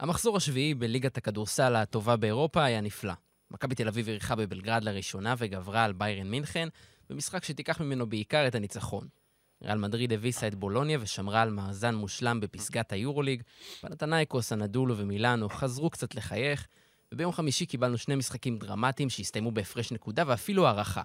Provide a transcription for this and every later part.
המחזור השביעי בליגת הכדורסל הטובה באירופה היה נפלא. מכבי תל אביב אירחה בבלגרד לראשונה וגברה על ביירן מינכן, במשחק שתיקח ממנו בעיקר את הניצחון. ריאל מדריד הביסה את בולוניה ושמרה על מאזן מושלם בפסגת היורוליג, פנתנייקוס, אנדולו ומילאנו חזרו קצת לחייך, וביום חמישי קיבלנו שני משחקים דרמטיים שהסתיימו בהפרש נקודה ואפילו הערכה.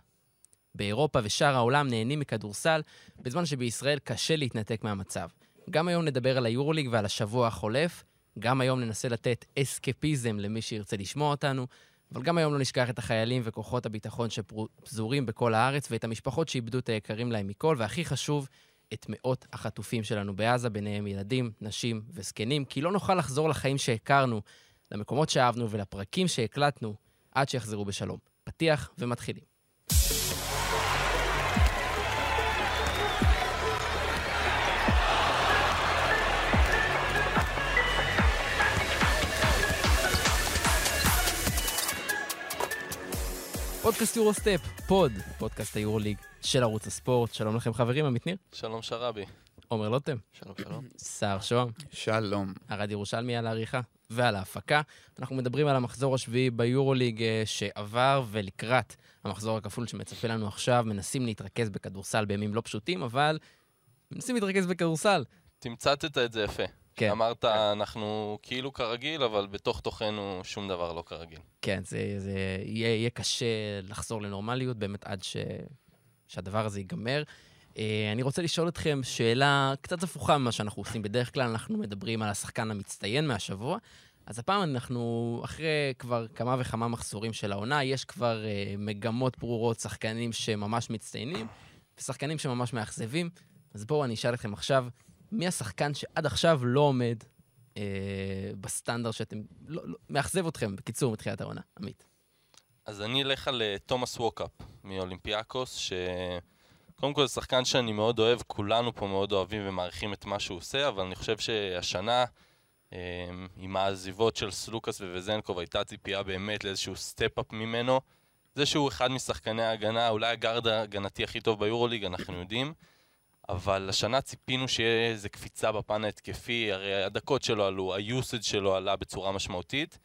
באירופה ושאר העולם נהנים מכדורסל, בזמן שבישראל קשה להתנתק מהמצב. גם היום נדבר על היורוליג ועל השבוע החולף, גם היום ננסה לתת אסקפיזם למי שירצה לשמוע אותנו, אבל גם היום לא נשכח את החיילים וכוחות הביטחון שפזורים בכל הארץ ואת המשפחות שאיבדו את היקרים להם מכל, והכי חשוב, את מאות החטופים שלנו בעזה, ביניהם ילדים, נשים וזקנים, כי לא נוכל לחזור לחיים שהכרנו, למקומות שאהבנו ולפרקים שהקלטנו, עד שיחזרו בשלום. פתיח ומתחילים. פודקאסט יורוסטפ, פוד, פודקאסט היורוליג של ערוץ הספורט. שלום לכם חברים, עמית ניר. שלום שרבי. עומר לוטם. שלום שלום. סער שוהם. שלום. ארד ירושלמי על העריכה ועל ההפקה. אנחנו מדברים על המחזור השביעי ביורוליג אה, שעבר, ולקראת המחזור הכפול שמצפה לנו עכשיו, מנסים להתרכז בכדורסל בימים לא פשוטים, אבל מנסים להתרכז בכדורסל. תמצתת את זה יפה. כן. אמרת, אנחנו כאילו כרגיל, אבל בתוך תוכנו שום דבר לא כרגיל. כן, זה, זה יהיה, יהיה קשה לחזור לנורמליות באמת עד ש, שהדבר הזה ייגמר. אה, אני רוצה לשאול אתכם שאלה קצת הפוכה ממה שאנחנו עושים. בדרך כלל אנחנו מדברים על השחקן המצטיין מהשבוע, אז הפעם אנחנו, אחרי כבר כמה וכמה מחזורים של העונה, יש כבר אה, מגמות ברורות, שחקנים שממש מצטיינים, ושחקנים שממש מאכזבים. אז בואו אני אשאל אתכם עכשיו, מי השחקן שעד עכשיו לא עומד אה, בסטנדרט שאתם... לא, לא, מאכזב אתכם, בקיצור, מתחילת העונה? עמית. אז אני אלך על אה, תומאס ווקאפ מאולימפיאקוס, ש... קודם כל זה שחקן שאני מאוד אוהב, כולנו פה מאוד אוהבים ומעריכים את מה שהוא עושה, אבל אני חושב שהשנה, אה, עם העזיבות של סלוקאס וווזנקוב, הייתה ציפייה באמת לאיזשהו step-up ממנו. זה שהוא אחד משחקני ההגנה, אולי הגארד ההגנתי הכי טוב ביורוליג, אנחנו יודעים. אבל השנה ציפינו שיהיה איזה קפיצה בפן ההתקפי, הרי הדקות שלו עלו, היוסד שלו עלה בצורה משמעותית.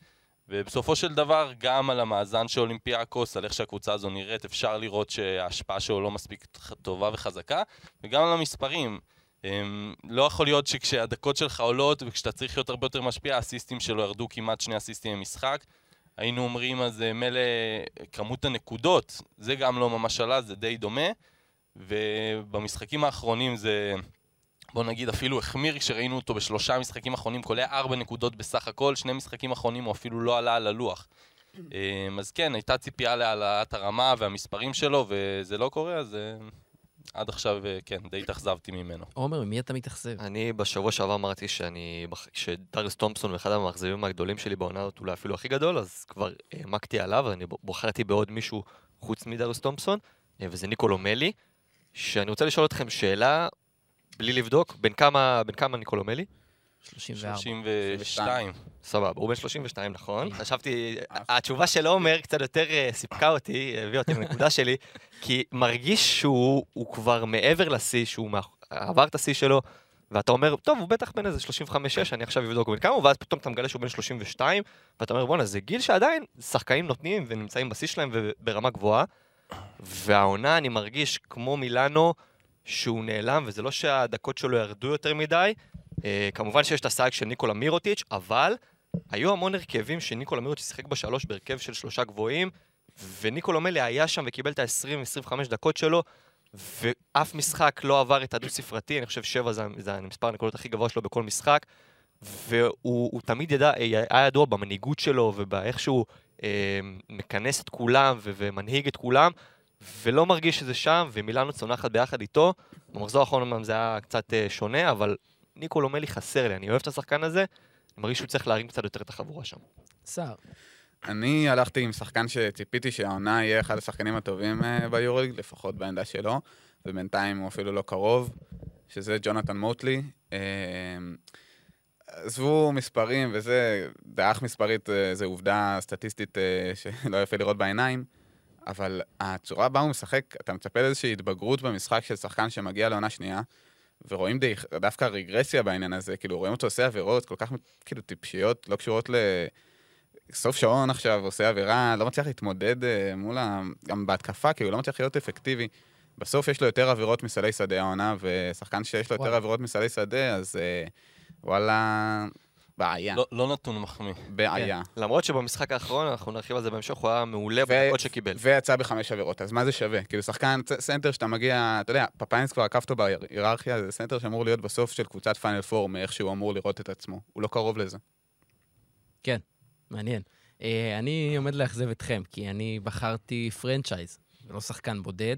ובסופו של דבר, גם על המאזן של אולימפיאקוס, על איך שהקבוצה הזו נראית, אפשר לראות שההשפעה שלו לא מספיק טובה וחזקה, וגם על המספרים. הם, לא יכול להיות שכשהדקות שלך עולות וכשאתה צריך להיות הרבה יותר משפיע, הסיסטים שלו ירדו כמעט שני הסיסטים במשחק. היינו אומרים, אז מילא כמות הנקודות, זה גם לא ממש עלה, זה די דומה. ובמשחקים האחרונים זה, בוא נגיד, אפילו החמיר כשראינו אותו בשלושה משחקים אחרונים, קולע ארבע נקודות בסך הכל, שני משחקים אחרונים הוא אפילו לא עלה על הלוח. אמ, אז כן, הייתה ציפייה להעלאת הרמה והמספרים שלו, וזה לא קורה, אז אה, עד עכשיו, אה, כן, די התאכזבתי ממנו. עומר, ממי אתה מתאכזב? אני בשבוע שעבר אמרתי שאני, שדריוס תומפסון הוא אחד המאכזבים הגדולים שלי בעונה הזאת, אולי אפילו הכי גדול, אז כבר העמקתי עליו, אני בוחרתי בעוד מישהו חוץ מדריוס תומפסון, אה, וזה ניקולו מלי. שאני רוצה לשאול אתכם שאלה, בלי לבדוק, בין כמה, בין כמה ניקולו מלי? 34. 32. סבבה, הוא בן 32, נכון. חשבתי, התשובה של עומר קצת יותר אה, סיפקה אותי, הביאה אותי לנקודה שלי, כי מרגיש שהוא כבר מעבר לשיא, שהוא עבר את השיא שלו, ואתה אומר, טוב, הוא בטח בן איזה 35-6, אני עכשיו אבדוק בן כמה, ואז פתאום אתה מגלה שהוא בן 32, ואתה אומר, בואנה, זה גיל שעדיין שחקנים נותנים ונמצאים בשיא שלהם וברמה גבוהה. והעונה אני מרגיש כמו מילאנו, שהוא נעלם, וזה לא שהדקות שלו ירדו יותר מדי. אה, כמובן שיש את הסייג של ניקולה מירוטיץ', אבל היו המון הרכבים שניקולה מירוטיץ' שיחק בשלוש בהרכב של שלושה גבוהים, וניקולה מלי היה שם וקיבל את ה-20-25 דקות שלו, ואף משחק לא עבר את הדו-ספרתי, אני חושב שבע זה, זה המספר הנקודות הכי גבוה שלו בכל משחק, והוא תמיד ידע, היה ידוע במנהיגות שלו ובאיך שהוא מכנס את כולם ו- ומנהיג את כולם, ולא מרגיש שזה שם, ומילאנו צונחת ביחד איתו. במחזור האחרון אמנם זה היה קצת אה, שונה, אבל ניקו לומלי חסר לי, אני אוהב את השחקן הזה, אני מרגיש שהוא צריך להרים קצת יותר את החבורה שם. סער. אני הלכתי עם שחקן שציפיתי שהעונה יהיה אחד השחקנים הטובים uh, ביורוליג, לפחות בעמדה שלו, ובינתיים הוא אפילו לא קרוב, שזה ג'ונתן מוטלי. Uh, עזבו מספרים וזה, דעך מספרית אה, זה עובדה סטטיסטית אה, שלא יפה לראות בעיניים, אבל הצורה בה הוא משחק, אתה מצפה לאיזושהי התבגרות במשחק של שחקן שמגיע לעונה שנייה, ורואים די, דווקא רגרסיה בעניין הזה, כאילו רואים אותו עושה עבירות כל כך כאילו טיפשיות, לא קשורות ל... סוף שעון עכשיו, עושה עבירה, לא מצליח להתמודד אה, מול ה... גם בהתקפה, כאילו לא מצליח להיות אפקטיבי. בסוף יש לו יותר עבירות מסלי שדה העונה, ושחקן שיש לו יותר וואלה. עבירות מסלי שדה, אז אה, וואלה, בעיה. לא- לא נתון מחמיא. בעיה. למרות שבמשחק האחרון, אנחנו נרחיב על זה בהמשך, הוא היה מעולה ו- בדקות שקיבל. ויצא בחמש עבירות, אז מה זה שווה? כאילו שחקן צ- סנטר שאתה מגיע, אתה יודע, פפיינס כבר עקף אותו בהיררכיה, זה סנטר שאמור להיות בסוף של קבוצת פיינל פור, מאיך שהוא אמור לראות את עצמו. הוא לא קרוב לזה. מעניין. אה, אני עומד לאכזב אתכם, כי אני בחרתי franchise, ולא שחקן בודד,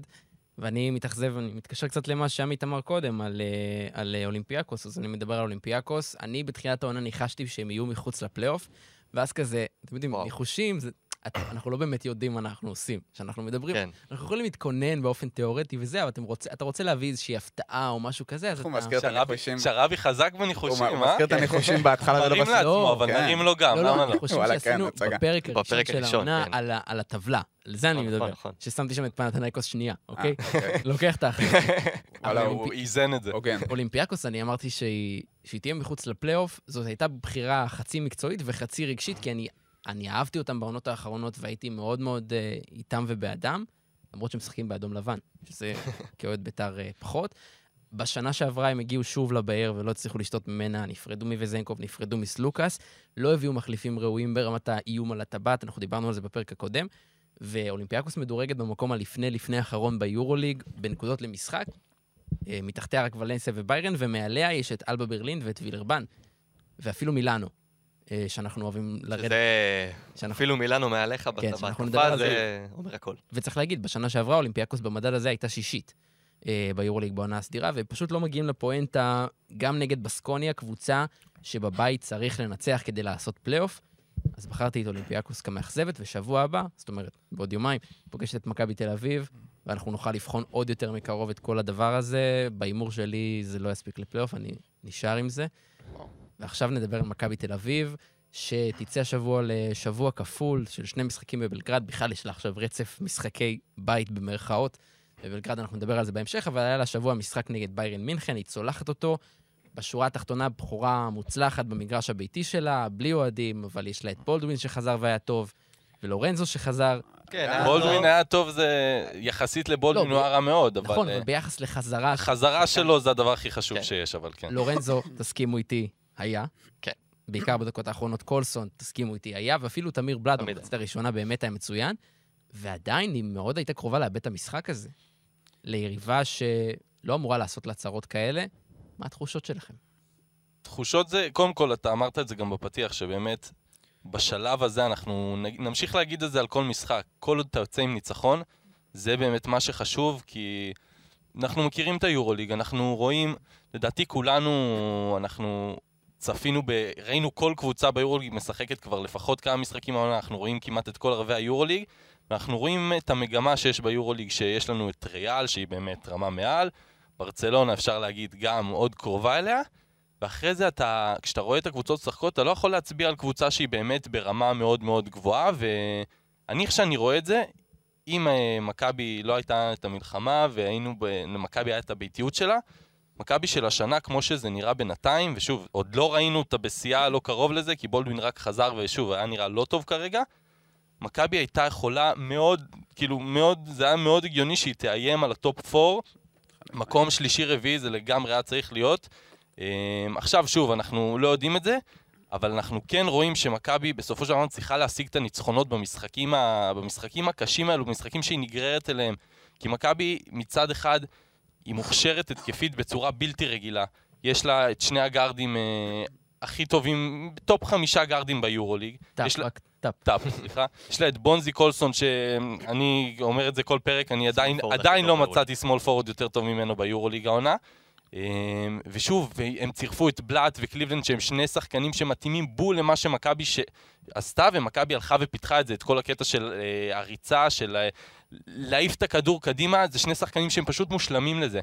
ואני מתאכזב, אני מתקשר קצת למה שעמית אמר קודם על, אה, על אה, אולימפיאקוס, אז אני מדבר על אולימפיאקוס. אני בתחילת העונה ניחשתי שהם יהיו מחוץ לפלייאוף, ואז כזה, אתם יודעים. ניחושים, זה, אנחנו לא באמת יודעים מה אנחנו עושים. כשאנחנו מדברים, כן. אנחנו יכולים להתכונן באופן תיאורטי וזה, אבל אתם רוצ, אתה רוצה להביא איזושהי הפתעה או משהו כזה, אז איך הוא אתה... מזכיר את הניחושים? שרבי חזק הוא בניחושים, הוא אה? מזכיר את הניחושים בהתחלה ולא מרים בסוף. לעצמו, לא, אבל כן. נרים לו גם, לא, למה לא, לא? חושב וואלה, כן, שעשינו הצגה. בפרק הראשון של העונה כן. על הטבלה. על זה אני נכון, מדבר. נכון. ששמתי שם את פנתנייקוס שנייה, אוקיי? אה, אוקיי. לוקח את האחריות. וואלה, הוא אולימפי- איזן את זה. אולימפיאקוס, אני אמרתי שהיא תהיה מחוץ לפלייאוף, זאת הייתה בחירה חצי מקצועית וחצי רגשית, כי אני, אני אהבתי אותם בעונות האחרונות והייתי מאוד מאוד uh, איתם ובעדם, למרות שהם משחקים באדום לבן, שזה כאוהד בית"ר uh, פחות. בשנה שעברה הם הגיעו שוב לבאר ולא הצליחו לשתות ממנה, נפרדו מווזנקוב, נפרדו מסלוקאס, לא הביאו מחליפים ראויים ברמת האיום על הטבעת, אנחנו דיברנו על זה בפרק הקודם, ואולימפיאקוס מדורגת במקום הלפני לפני האחרון ביורוליג, בנקודות למשחק, אה, מתחתיה רק ולנסיה וביירן, ומעליה יש את אלבה ברלין ואת וילרבן, ואפילו מילאנו, שאנחנו אוהבים לרדת. שזה שאנחנו... אפילו מילאנו מעליך כן, בהתקפה, על זה אומר הכל. וצריך להגיד, בשנה שעברה אולימפיאקוס במדד הזה הייתה שישית אה, ביורוליג בעונה הסדירה, והם פשוט לא מגיעים לפואנטה גם נגד בסקוניה, קבוצה שבבית צריך לנצח כדי לעשות פלייאוף. אז בחרתי את אולימפיאקוס כמאכזבת, ושבוע הבא, זאת אומרת, בעוד יומיים, פוגשת את מכבי תל אביב, ואנחנו נוכל לבחון עוד יותר מקרוב את כל הדבר הזה. בהימור שלי זה לא יספיק לפלייאוף, אני נשאר עם זה. ועכשיו נדבר על מכבי תל אביב, שתצא השבוע לשבוע כפול של שני משחקים בבלגרד. בכלל יש לה עכשיו רצף משחקי בית במרכאות. בבלגרד אנחנו נדבר על זה בהמשך, אבל היה לה השבוע משחק נגד ביירן מינכן, היא צולחת אותו. בשורה התחתונה, בחורה מוצלחת במגרש הביתי שלה, בלי אוהדים, אבל יש לה את בולדווין שחזר והיה טוב, ולורנזו שחזר. כן, היה בולדווין טוב. היה טוב, זה יחסית לבולדווין לא, הוא היה רע מאוד, אבל נכון, אה, אבל ביחס לחזרה, החזרה שלו זה הדבר הכי חשוב כן. שיש, אבל כן. לורנזו, תסכימו איתי, היה. כן. בעיקר בדקות האחרונות, קולסון, תסכימו איתי, היה, ואפילו תמיר בלאד במחצית הראשונה באמת היה מצוין, ועדיין היא מאוד הייתה קרובה לאבד את המשחק הזה. ליריבה שלא אמורה לעשות לה צרות כאלה. מה התחושות שלכם? תחושות זה, קודם כל, אתה אמרת את זה גם בפתיח, שבאמת, בשלב הזה אנחנו נמשיך להגיד את זה על כל משחק. כל עוד אתה יוצא עם ניצחון, זה באמת מה שחשוב, כי אנחנו מכירים את היורוליג, אנחנו רואים, לדעתי כולנו, אנחנו צפינו, ב, ראינו כל קבוצה ביורוליג משחקת כבר לפחות כמה משחקים העונה, אנחנו רואים כמעט את כל ערבי היורוליג, ואנחנו רואים את המגמה שיש ביורוליג, שיש לנו את ריאל, שהיא באמת רמה מעל, ברצלונה אפשר להגיד גם עוד קרובה אליה, ואחרי זה אתה, כשאתה רואה את הקבוצות משחקות, אתה לא יכול להצביע על קבוצה שהיא באמת ברמה מאוד מאוד גבוהה, ואני, איך שאני רואה את זה, אם אה, מכבי לא הייתה את המלחמה, והיינו. למכבי היה את הביתיות שלה, מכבי של השנה, כמו שזה נראה בינתיים, ושוב, עוד לא ראינו אותה בשיאה לא קרוב לזה, כי בולדווין רק חזר, ושוב, היה נראה לא טוב כרגע. מכבי הייתה יכולה מאוד, כאילו, מאוד, זה היה מאוד הגיוני שהיא תאיים על הטופ 4. מקום שלישי-רביעי זה לגמרי היה צריך להיות. אמ, עכשיו, שוב, אנחנו לא יודעים את זה, אבל אנחנו כן רואים שמכבי בסופו של דבר צריכה להשיג את הניצחונות במשחקים, ה... במשחקים הקשים האלו, במשחקים שהיא נגררת אליהם. כי מכבי מצד אחד היא מוכשרת התקפית בצורה בלתי רגילה. יש לה את שני הגארדים אה, הכי טובים, top חמישה גארדים ביורוליג. top, רק top. top, סליחה. יש לה את בונזי קולסון, שאני אומר את זה כל פרק, אני עדיין, עדיין לא. מצאתי small forward יותר טוב ממנו ביורוליג העונה. אמ, ושוב, הם צירפו את בלאט וקליבלנד, שהם שני שחקנים שמתאימים בול למה שמכבי ש... עשתה, ומכבי הלכה ופיתחה את זה, את כל הקטע של אה, הריצה, של אה, להעיף את הכדור קדימה, זה שני שחקנים שהם פשוט מושלמים לזה.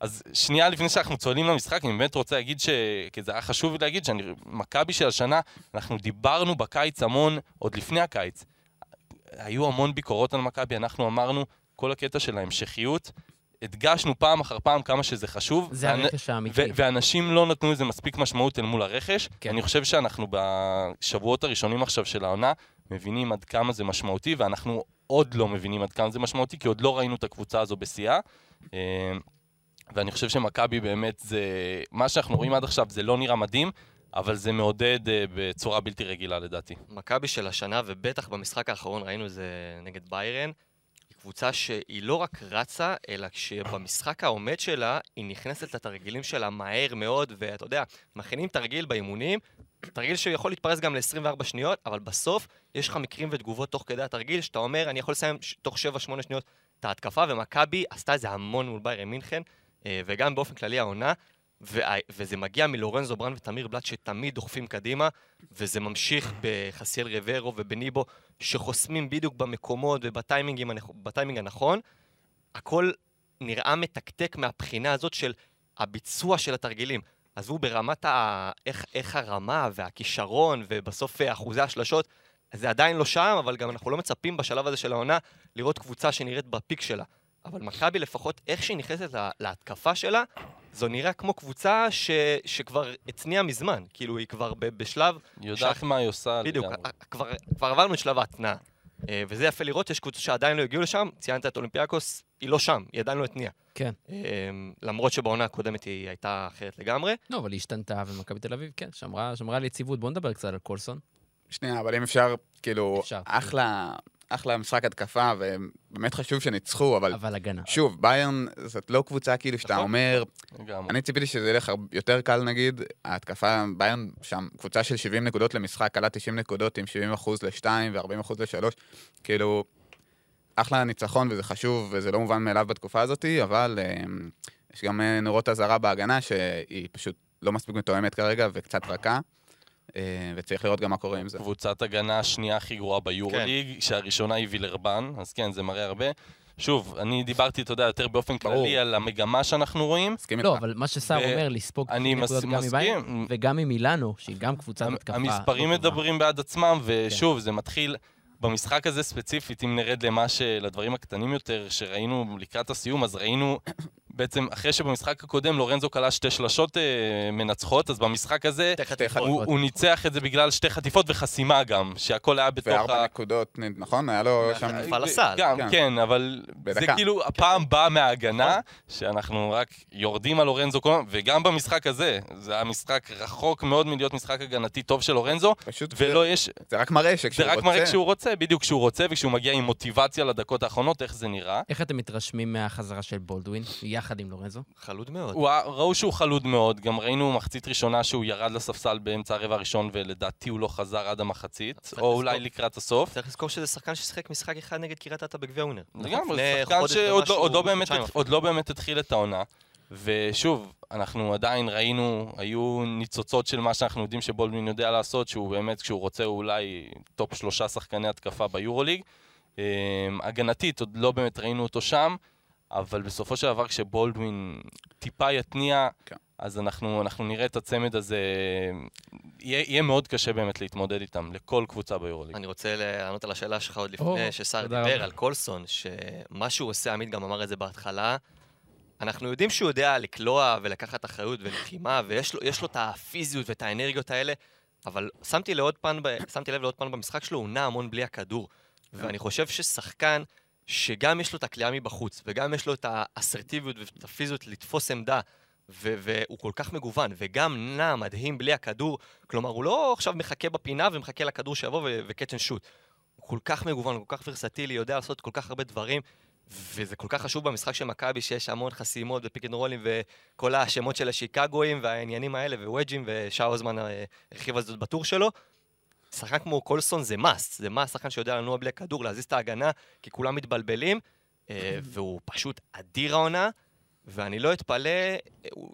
אז שנייה לפני שאנחנו צוללים למשחק, אני באמת רוצה להגיד ש... כי זה היה חשוב להגיד שמכבי של השנה, אנחנו דיברנו בקיץ המון, עוד לפני הקיץ. היו המון ביקורות על מכבי, אנחנו אמרנו, כל הקטע של ההמשכיות, הדגשנו פעם אחר פעם כמה שזה חשוב. זה ואנ- הרכש האמיתי. ו- ואנשים לא נתנו לזה מספיק משמעות אל מול הרכש. כן. אני חושב שאנחנו בשבועות הראשונים עכשיו של העונה מבינים עד כמה זה משמעותי, ואנחנו עוד לא מבינים עד כמה זה משמעותי, כי עוד לא ראינו את הקבוצה הזו בשיאה. אה, ואני חושב שמכבי באמת זה... מה שאנחנו רואים עד עכשיו זה לא נראה מדהים, אבל זה מעודד אה, בצורה בלתי רגילה לדעתי. מכבי של השנה, ובטח במשחק האחרון ראינו את זה נגד ביירן, היא קבוצה שהיא לא רק רצה, אלא שבמשחק העומד שלה, היא נכנסת לתרגילים שלה מהר מאוד, ואתה יודע, מכינים תרגיל באימונים, תרגיל שיכול להתפרס גם ל-24 שניות, אבל בסוף יש לך מקרים ותגובות תוך כדי התרגיל, שאתה אומר, אני יכול לסיים תוך 7-8 שניות את ההתקפה, ומכבי עשתה את זה המון מול ביירן מינכן, אה, וגם באופן כללי העונה, וה- וזה מגיע מלורנזו ברן ותמיר בלאט שתמיד דוחפים קדימה, וזה ממשיך בחסיאל ריברו ובניבו, שחוסמים בדיוק במקומות ובטיימינג הנכ- בטיימינג הנכון. הכל נראה מתקתק מהבחינה הזאת של הביצוע של התרגילים. עזבו ברמת ה... איך, איך הרמה והכישרון ובסוף אה, אחוזי השלשות, זה עדיין לא שם, אבל גם אנחנו לא מצפים בשלב הזה של העונה לראות קבוצה שנראית בפיק שלה. אבל מכבי לפחות, איך שהיא נכנסת לה, להתקפה שלה, זו נראה כמו קבוצה ש, שכבר הצניעה מזמן. כאילו, היא כבר ב, בשלב... יודעת מה היא עושה בדיוק, לגמרי. ה- כבר, כבר עברנו את שלב ההתנעה. אה, וזה יפה לראות, יש קבוצות שעדיין לא הגיעו לשם, ציינת את אולימפיאקוס, היא לא שם, היא עדיין לא התניעה. כן. אה, למרות שבעונה הקודמת היא הייתה אחרת לגמרי. לא, אבל היא השתנתה, ומכבי תל אביב, כן, שמרה שמרה על יציבות. בוא נדבר קצת על קולסון. שנייה, אבל אם אפשר, כאילו, אפשר. אחלה, אחלה משחק התקפה, ובאמת חשוב שניצחו, אבל אבל הגנה. שוב, ביירן זאת לא קבוצה כאילו שאתה נכון. אומר, לגמרי. אני ציפיתי שזה ילך יותר קל נגיד, ההתקפה, ביירן שם, קבוצה של 70 נקודות למשחק, עלה 90 נקודות עם 70 אחוז ל-2 ו-40 אחוז ל-3, כאילו, אחלה ניצחון וזה חשוב וזה לא מובן מאליו בתקופה הזאת, אבל אמ, יש גם אה, נורות אזהרה בהגנה שהיא פשוט לא מספיק מתואמת כרגע וקצת רכה, אה, וצריך לראות גם מה קורה עם זה. קבוצת הגנה השנייה הכי גרועה ביורוליג, שהראשונה היא וילרבן, אז כן, זה מראה הרבה. שוב, אני דיברתי, אתה יודע, יותר באופן ברור. כללי על המגמה שאנחנו רואים. מסכים לא, איתך. אבל מה שסער ו- אומר, לספוג אני נקודות מס- גם מסכים. וגם ממילאנו, שהיא גם קבוצת מתקפה. המספרים לא. מדברים בעד עצמם, ושוב, זה מתחיל במשחק הזה ספציפית, אם נרד למה ש... לדברים הקטנים יותר שראינו לקראת הסיום, אז ראינו בעצם, אחרי שבמשחק הקודם לורנזו כלה שתי שלשות אה, מנצחות, אז במשחק הזה חטיפות. הוא, הוא ניצח את זה בגלל שתי חטיפות וחסימה גם, שהכל היה בתוך וארבע ה... נקודות, נכון? היה לו שם... חטיפה לסל. גם, כן. כן, אבל זה בדקה. כאילו, הפעם באה מההגנה, נכון. שאנחנו רק יורדים על לורנזו וגם במשחק הזה, זה היה משחק רחוק מאוד מלהיות משחק הגנתי טוב של לורנזו, פשוט ולא יש... זה רק מראה זה שכשהוא רק רוצה... מראה כשהוא רוצה, בדיוק כשהוא רוצה, וכשהוא מגיע עם מוטיבציה לדקות האחרונות, איך זה נראה. איך אתם מתרשמים מהחזרה של בולדווין, יחד עם לורנזו? חלוד מאוד. הוא, ראו שהוא חלוד מאוד, גם ראינו מחצית ראשונה שהוא ירד לספסל באמצע הרבע הראשון, ולדעתי הוא לא חזר עד המחצית, או אולי לזכור. לקראת הסוף. צריך לזכור שזה שחקן ששיחק משחק אחד נגד קריית אתא בגביע ווינר. לגמרי, לפני זה שחקן שעוד לא- לא באמת- לא באמת התחיל את העונה. ושוב, אנחנו עדיין ראינו, היו ניצוצות של מה שאנחנו יודעים שבולדווין יודע לעשות, שהוא באמת, כשהוא רוצה, הוא אולי top שלושה שחקני התקפה ביורוליג. אה, הגנתית, עוד לא באמת ראינו אותו שם, אבל בסופו של דבר, כשבולדווין טיפה יתניע, כן. אז אנחנו, אנחנו נראה את הצמד הזה, יהיה, יהיה מאוד קשה באמת להתמודד איתם, לכל קבוצה ביורוליג. אני רוצה לענות על השאלה שלך עוד לפני שסער תודה דיבר רבה. על קולסון, שמה שהוא עושה, עמית גם אמר את זה בהתחלה, אנחנו יודעים שהוא יודע לקלוע ולקחת אחריות ולחימה, ויש לו, יש לו את הפיזיות ואת האנרגיות האלה, אבל שמתי, לעוד פן ב, שמתי לב לעוד פן במשחק שלו, הוא נע המון בלי הכדור. ואני חושב ששחקן שגם יש לו את הקליעה מבחוץ, וגם יש לו את האסרטיביות ואת הפיזיות לתפוס עמדה, והוא כל כך מגוון, וגם נע מדהים בלי הכדור, כלומר, הוא לא עכשיו מחכה בפינה ומחכה לכדור שיבוא ו- shoot. הוא כל כך מגוון, כל כך ורסטילי, יודע לעשות כל כך הרבה דברים, וזה כל כך חשוב במשחק של מכבי, שיש המון חסימות ופיק אנד רולים, וכל השמות של השיקגואים והעניינים האלה, ווג'ים, ושאו הזמן אה, הרחיב על זאת בטור שלו. שחקן כמו קולסון זה must, זה must, שחקן שיודע לנוע בלי הכדור, להזיז את ההגנה, כי כולם מתבלבלים, אה, והוא פשוט אדיר העונה, ואני לא אתפלא,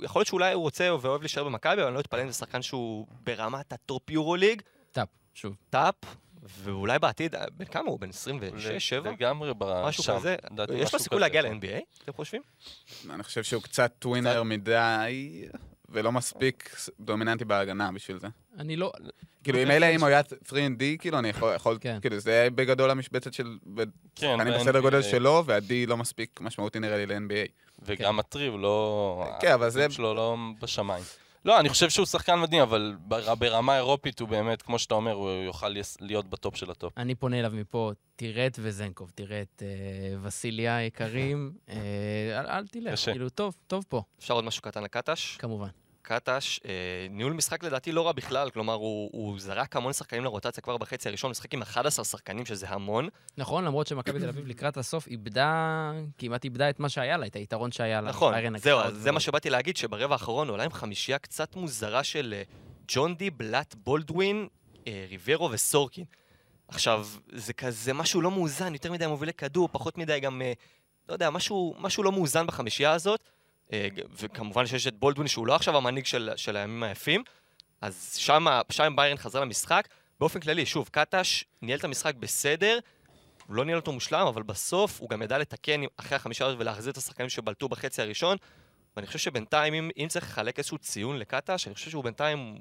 יכול להיות שאולי הוא רוצה ואוהב להישאר במכבי, אבל אני לא אתפלא אם זה שחקן שהוא ברמת ה top יורוליג, top, שוב. top, ואולי בעתיד, אה, בן כמה הוא? בן 26, 7? לגמרי ב- משהו שם. כזה. יש לו סיכוי. להגיע ל-NBA, אתם חושבים? אני חושב שהוא קצת ווינר מדי, ולא מספיק דומיננטי בהגנה בשביל זה. אני לא... כאילו, אם אלה, אם הוא היה 3D, כאילו, אני יכול, כן. כאילו, זה בגדול המשבצת של, כן, אני בסדר גודל NBA. שלו, וה-D לא מספיק משמעותי נראה לי ל-NBA. וגם ה-three לא... כן, אבל זה- שלו לא בשמיים. לא, אני חושב שהוא שחקן מדהים, אבל בר- ברמה אירופית הוא באמת, כמו שאתה אומר, הוא יוכל להיות ב top של ה top. אני פונה אליו מפה, תראה את וזנקוב, תראה את אה, וסיליה היקרים, אה, אל, תלך. כאילו, טוב, טוב פה, אפשר עוד משהו קטן לקטש? כמובן. קטש, אה, ניהול משחק לדעתי לא רע בכלל, כלומר הוא, הוא זרק המון שחקנים לרוטציה כבר בחצי הראשון, משחק עם 11 שחקנים שזה המון. נכון, למרות שמכבי תל אביב לקראת הסוף איבדה, כמעט איבדה את מה שהיה לה, את היתרון שהיה לה. נכון, זהו, זה מה. שבאתי להגיד, שברבע האחרון הוא עלה עם חמישייה קצת מוזרה של אה, ג'ון די, בלאט, בולדווין, אה, ריברו וסורקין. עכשיו, זה כזה משהו לא מאוזן, יותר מדי מובילי כדור, פחות מדי גם, לא יודע, משהו, משהו לא מאוזן בחמישייה הזאת. אה, וכמובן שיש את בולדווין שהוא לא עכשיו המנהיג של, של הימים היפים. אז שם, שם ביירן חזר למשחק. באופן כללי, שוב, קטש ניהל את המשחק בסדר, הוא לא ניהל אותו מושלם, אבל בסוף הוא גם ידע לתקן אחרי החמישה הזאת ולהחזיר את השחקנים שבלטו בחצי הראשון. ואני חושב שבינתיים, אם, אם צריך לחלק איזשהו ציון לקטש, אני חושב שהוא בינתיים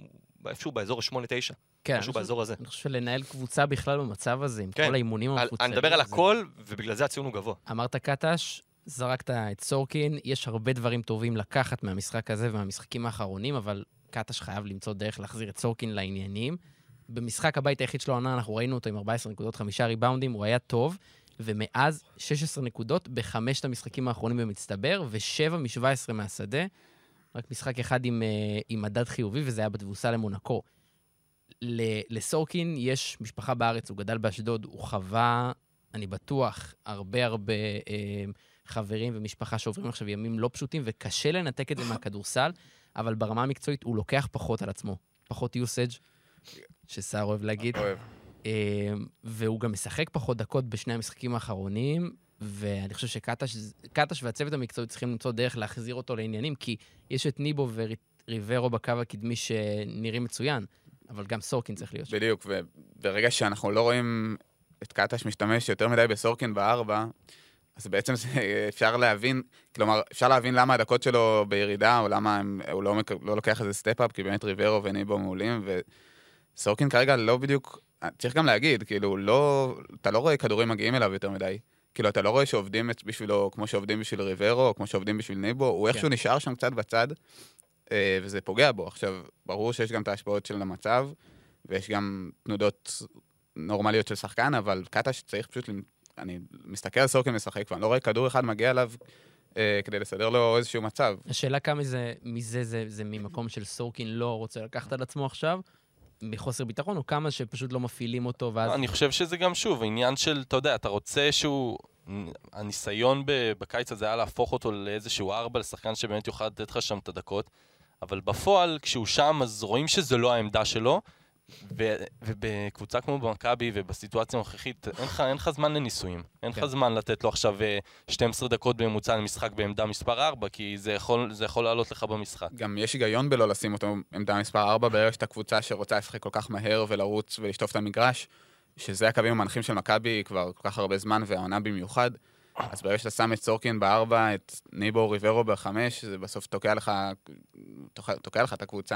איפשהו באזור ה-8-9, כן, משהו באזור הזה. אני חושב שלנהל קבוצה בכלל במצב הזה, עם כן. כל האימונים המפוצלים. אני מדבר על הכל, ובגלל זה הציון הוא גבוה. אמרת קטש, זרקת את סורקין, יש הרבה דברים טובים לקחת מהמשחק הזה ומהמשחקים האחרונים, אבל קטש חייב למצוא דרך להחזיר את סורקין לעניינים. במשחק הבית היחיד שלו העונה, אנחנו ראינו אותו עם 14 נקודות, חמישה ריבאונדים, הוא היה טוב, ומאז 16 נקודות בחמשת המשחקים האחרונים במצטבר, ו-7 מ-17 מהשדה. רק משחק אחד עם, אה, עם מדד חיובי, וזה היה בתבוסה למונקו. לסורקין יש משפחה בארץ, הוא גדל באשדוד, הוא חווה, אני בטוח, הרבה הרבה אה, חברים ומשפחה שעוברים עכשיו ימים לא פשוטים, וקשה לנתק את זה מהכדורסל, אבל ברמה המקצועית הוא לוקח פחות על עצמו, פחות usage, שסער אוהב להגיד, אוהב. אה, והוא גם משחק פחות דקות בשני המשחקים האחרונים, ואני חושב שקטש קטש והצוות המקצועי צריכים למצוא דרך להחזיר אותו לעניינים, כי יש את ניבו וריברו בקו הקדמי שנראים מצוין, אבל גם סורקין צריך להיות שם. בדיוק, וברגע שאנחנו לא רואים את קטש משתמש יותר מדי בסורקין בארבע, אז בעצם אפשר להבין, כלומר, אפשר להבין למה הדקות שלו בירידה, או למה הם, הוא לא, לא לוקח איזה step-up, כי באמת ריברו וניבו מעולים, וסורקין כרגע לא בדיוק, צריך גם להגיד, כאילו, לא, אתה לא רואה כדורים מגיעים אליו יותר מדי. כאילו, אתה לא רואה שעובדים בשבילו כמו שעובדים בשביל ריברו, או כמו שעובדים בשביל ניבו, הוא איכשהו נשאר שם קצת בצד, אה, וזה פוגע בו. עכשיו, ברור שיש גם את ההשפעות של המצב, ויש גם תנודות נורמליות של שחקן, אבל קטש צריך פשוט, אני מסתכל על סורקין משחק, ואני לא רואה כדור אחד מגיע אליו אה, כדי לסדר לו איזשהו מצב. השאלה כמה זה, מזה זה, זה ממקום של סורקין לא רוצה לקחת על עצמו עכשיו, מחוסר ביטחון, או כמה שפשוט לא מפעילים אותו, ואז... אני חושב שזה גם, שוב, עניין של, אתה יודע, אתה רוצה שהוא... הניסיון ב- בקיץ הזה היה להפוך אותו לאיזשהו ארבע, לשחקן שבאמת יוכל לתת לך שם את הדקות, אבל בפועל, כשהוא שם, אז רואים שזה לא העמדה שלו, ו- ובקבוצה כמו במכבי ובסיטואציה הנוכחית, אין לך- זמן לניסויים. אין לך כן. זמן לתת לו עכשיו אה, 12 דקות בממוצע למשחק בעמדה מספר 4, כי זה יכול, זה יכול לעלות לך במשחק. גם יש היגיון בלא לשים אותו עמדה מספר 4 ברגע שאתה קבוצה שרוצה לשחק כל כך מהר ולרוץ ולשטוף את המגרש, שזה הקווים המנחים של מכבי כבר כל כך הרבה זמן, והעונה במיוחד. אז ברגע שאתה שם את סורקין בארבע, את ניבו ריברו בחמש, זה בסוף תוקע לך, תוקע, תוקע לך את הקבוצה.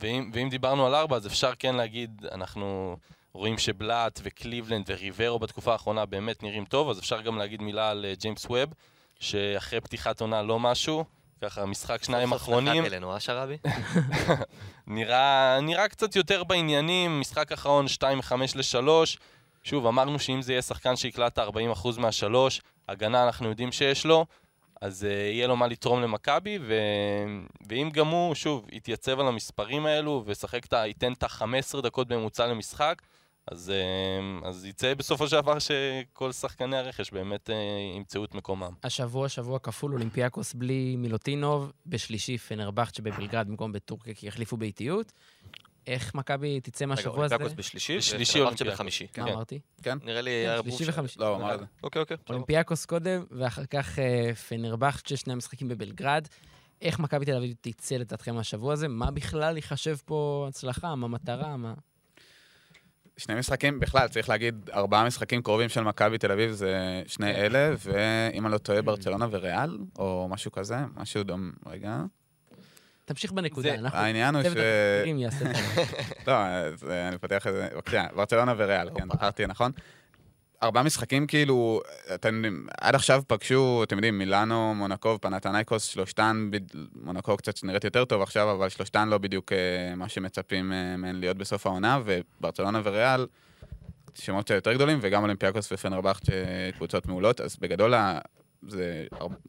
ואם, ואם דיברנו על ארבע, אז אפשר כן להגיד, אנחנו רואים שבלאט וקליבלנד וריברו בתקופה האחרונה באמת נראים טוב, אז אפשר גם להגיד מילה על אה, ג'יימס ווב, שאחרי פתיחת עונה לא משהו, ככה משחק שניים סוף סוף אחרונים, נחת אלינו, אה שרבי? נראה, נראה קצת יותר בעניינים, משחק אחרון 2-5 ל-3. שוב, אמרנו שאם זה יהיה שחקן שיקלט 40% מהשלוש, הגנה אנחנו יודעים שיש לו, אז uh, יהיה לו מה לתרום למכבי, ו... ואם גם הוא, שוב, יתייצב על המספרים האלו וישחק, ייתן את ה-15 דקות בממוצע למשחק, אז, uh, אז יצא בסופו של דבר שכל שחקני הרכש באמת uh, ימצאו את מקומם. השבוע, שבוע כפול, אולימפיאקוס בלי מילוטינוב, בשלישי פנרבחצ'ה בבלגרד במקום בטורקיה, כי החליפו באיטיות. איך מכבי תצא רגע, מהשבוע הזה? אולימפיאקוס בשלישי, בשלישי אולימפיאקוס. בחמישי. מה כן. אמרתי? נראה לי ערבוב שלישי של- וחמישי. לא, הוא אמר את זה. אוקיי, אוקיי. בסדר. אולימפיאקוס קודם, ואחר כך אה, פנרבכט, ששני המשחקים בבלגרד. איך מכבי תל אביב תצא לדעתכם מהשבוע הזה? מה בכלל ייחשב פה הצלחה? מה מטרה? מה... שני משחקים, בכלל, צריך להגיד, ארבעה משחקים קרובים של מכבי תל אביב זה שני אלה, ואם אני לא טועה, ברצלונה וריאל, או משהו כזה, משהו דום... רגע. תמשיך בנקודה, אנחנו... העניין הוא ש... לא, אה, אני פותח את זה, בבקשה, ברצלונה וריאל, כן. בחרתי נכון. ארבעה משחקים כאילו, אתם יודעים, עד עכשיו פגשו, אתם יודעים, מילאנו, מונקו ופנתנייקוס, שלושתן, מונקו קצת נראית יותר טוב עכשיו, אבל שלושתן לא בדיוק אה, מה שמצפים אה, מהן להיות בסוף העונה, וברצלונה וריאל, שמות יותר גדולים, וגם אולימפיאקוס ופנרבכט, קבוצות מעולות, אז בגדול זה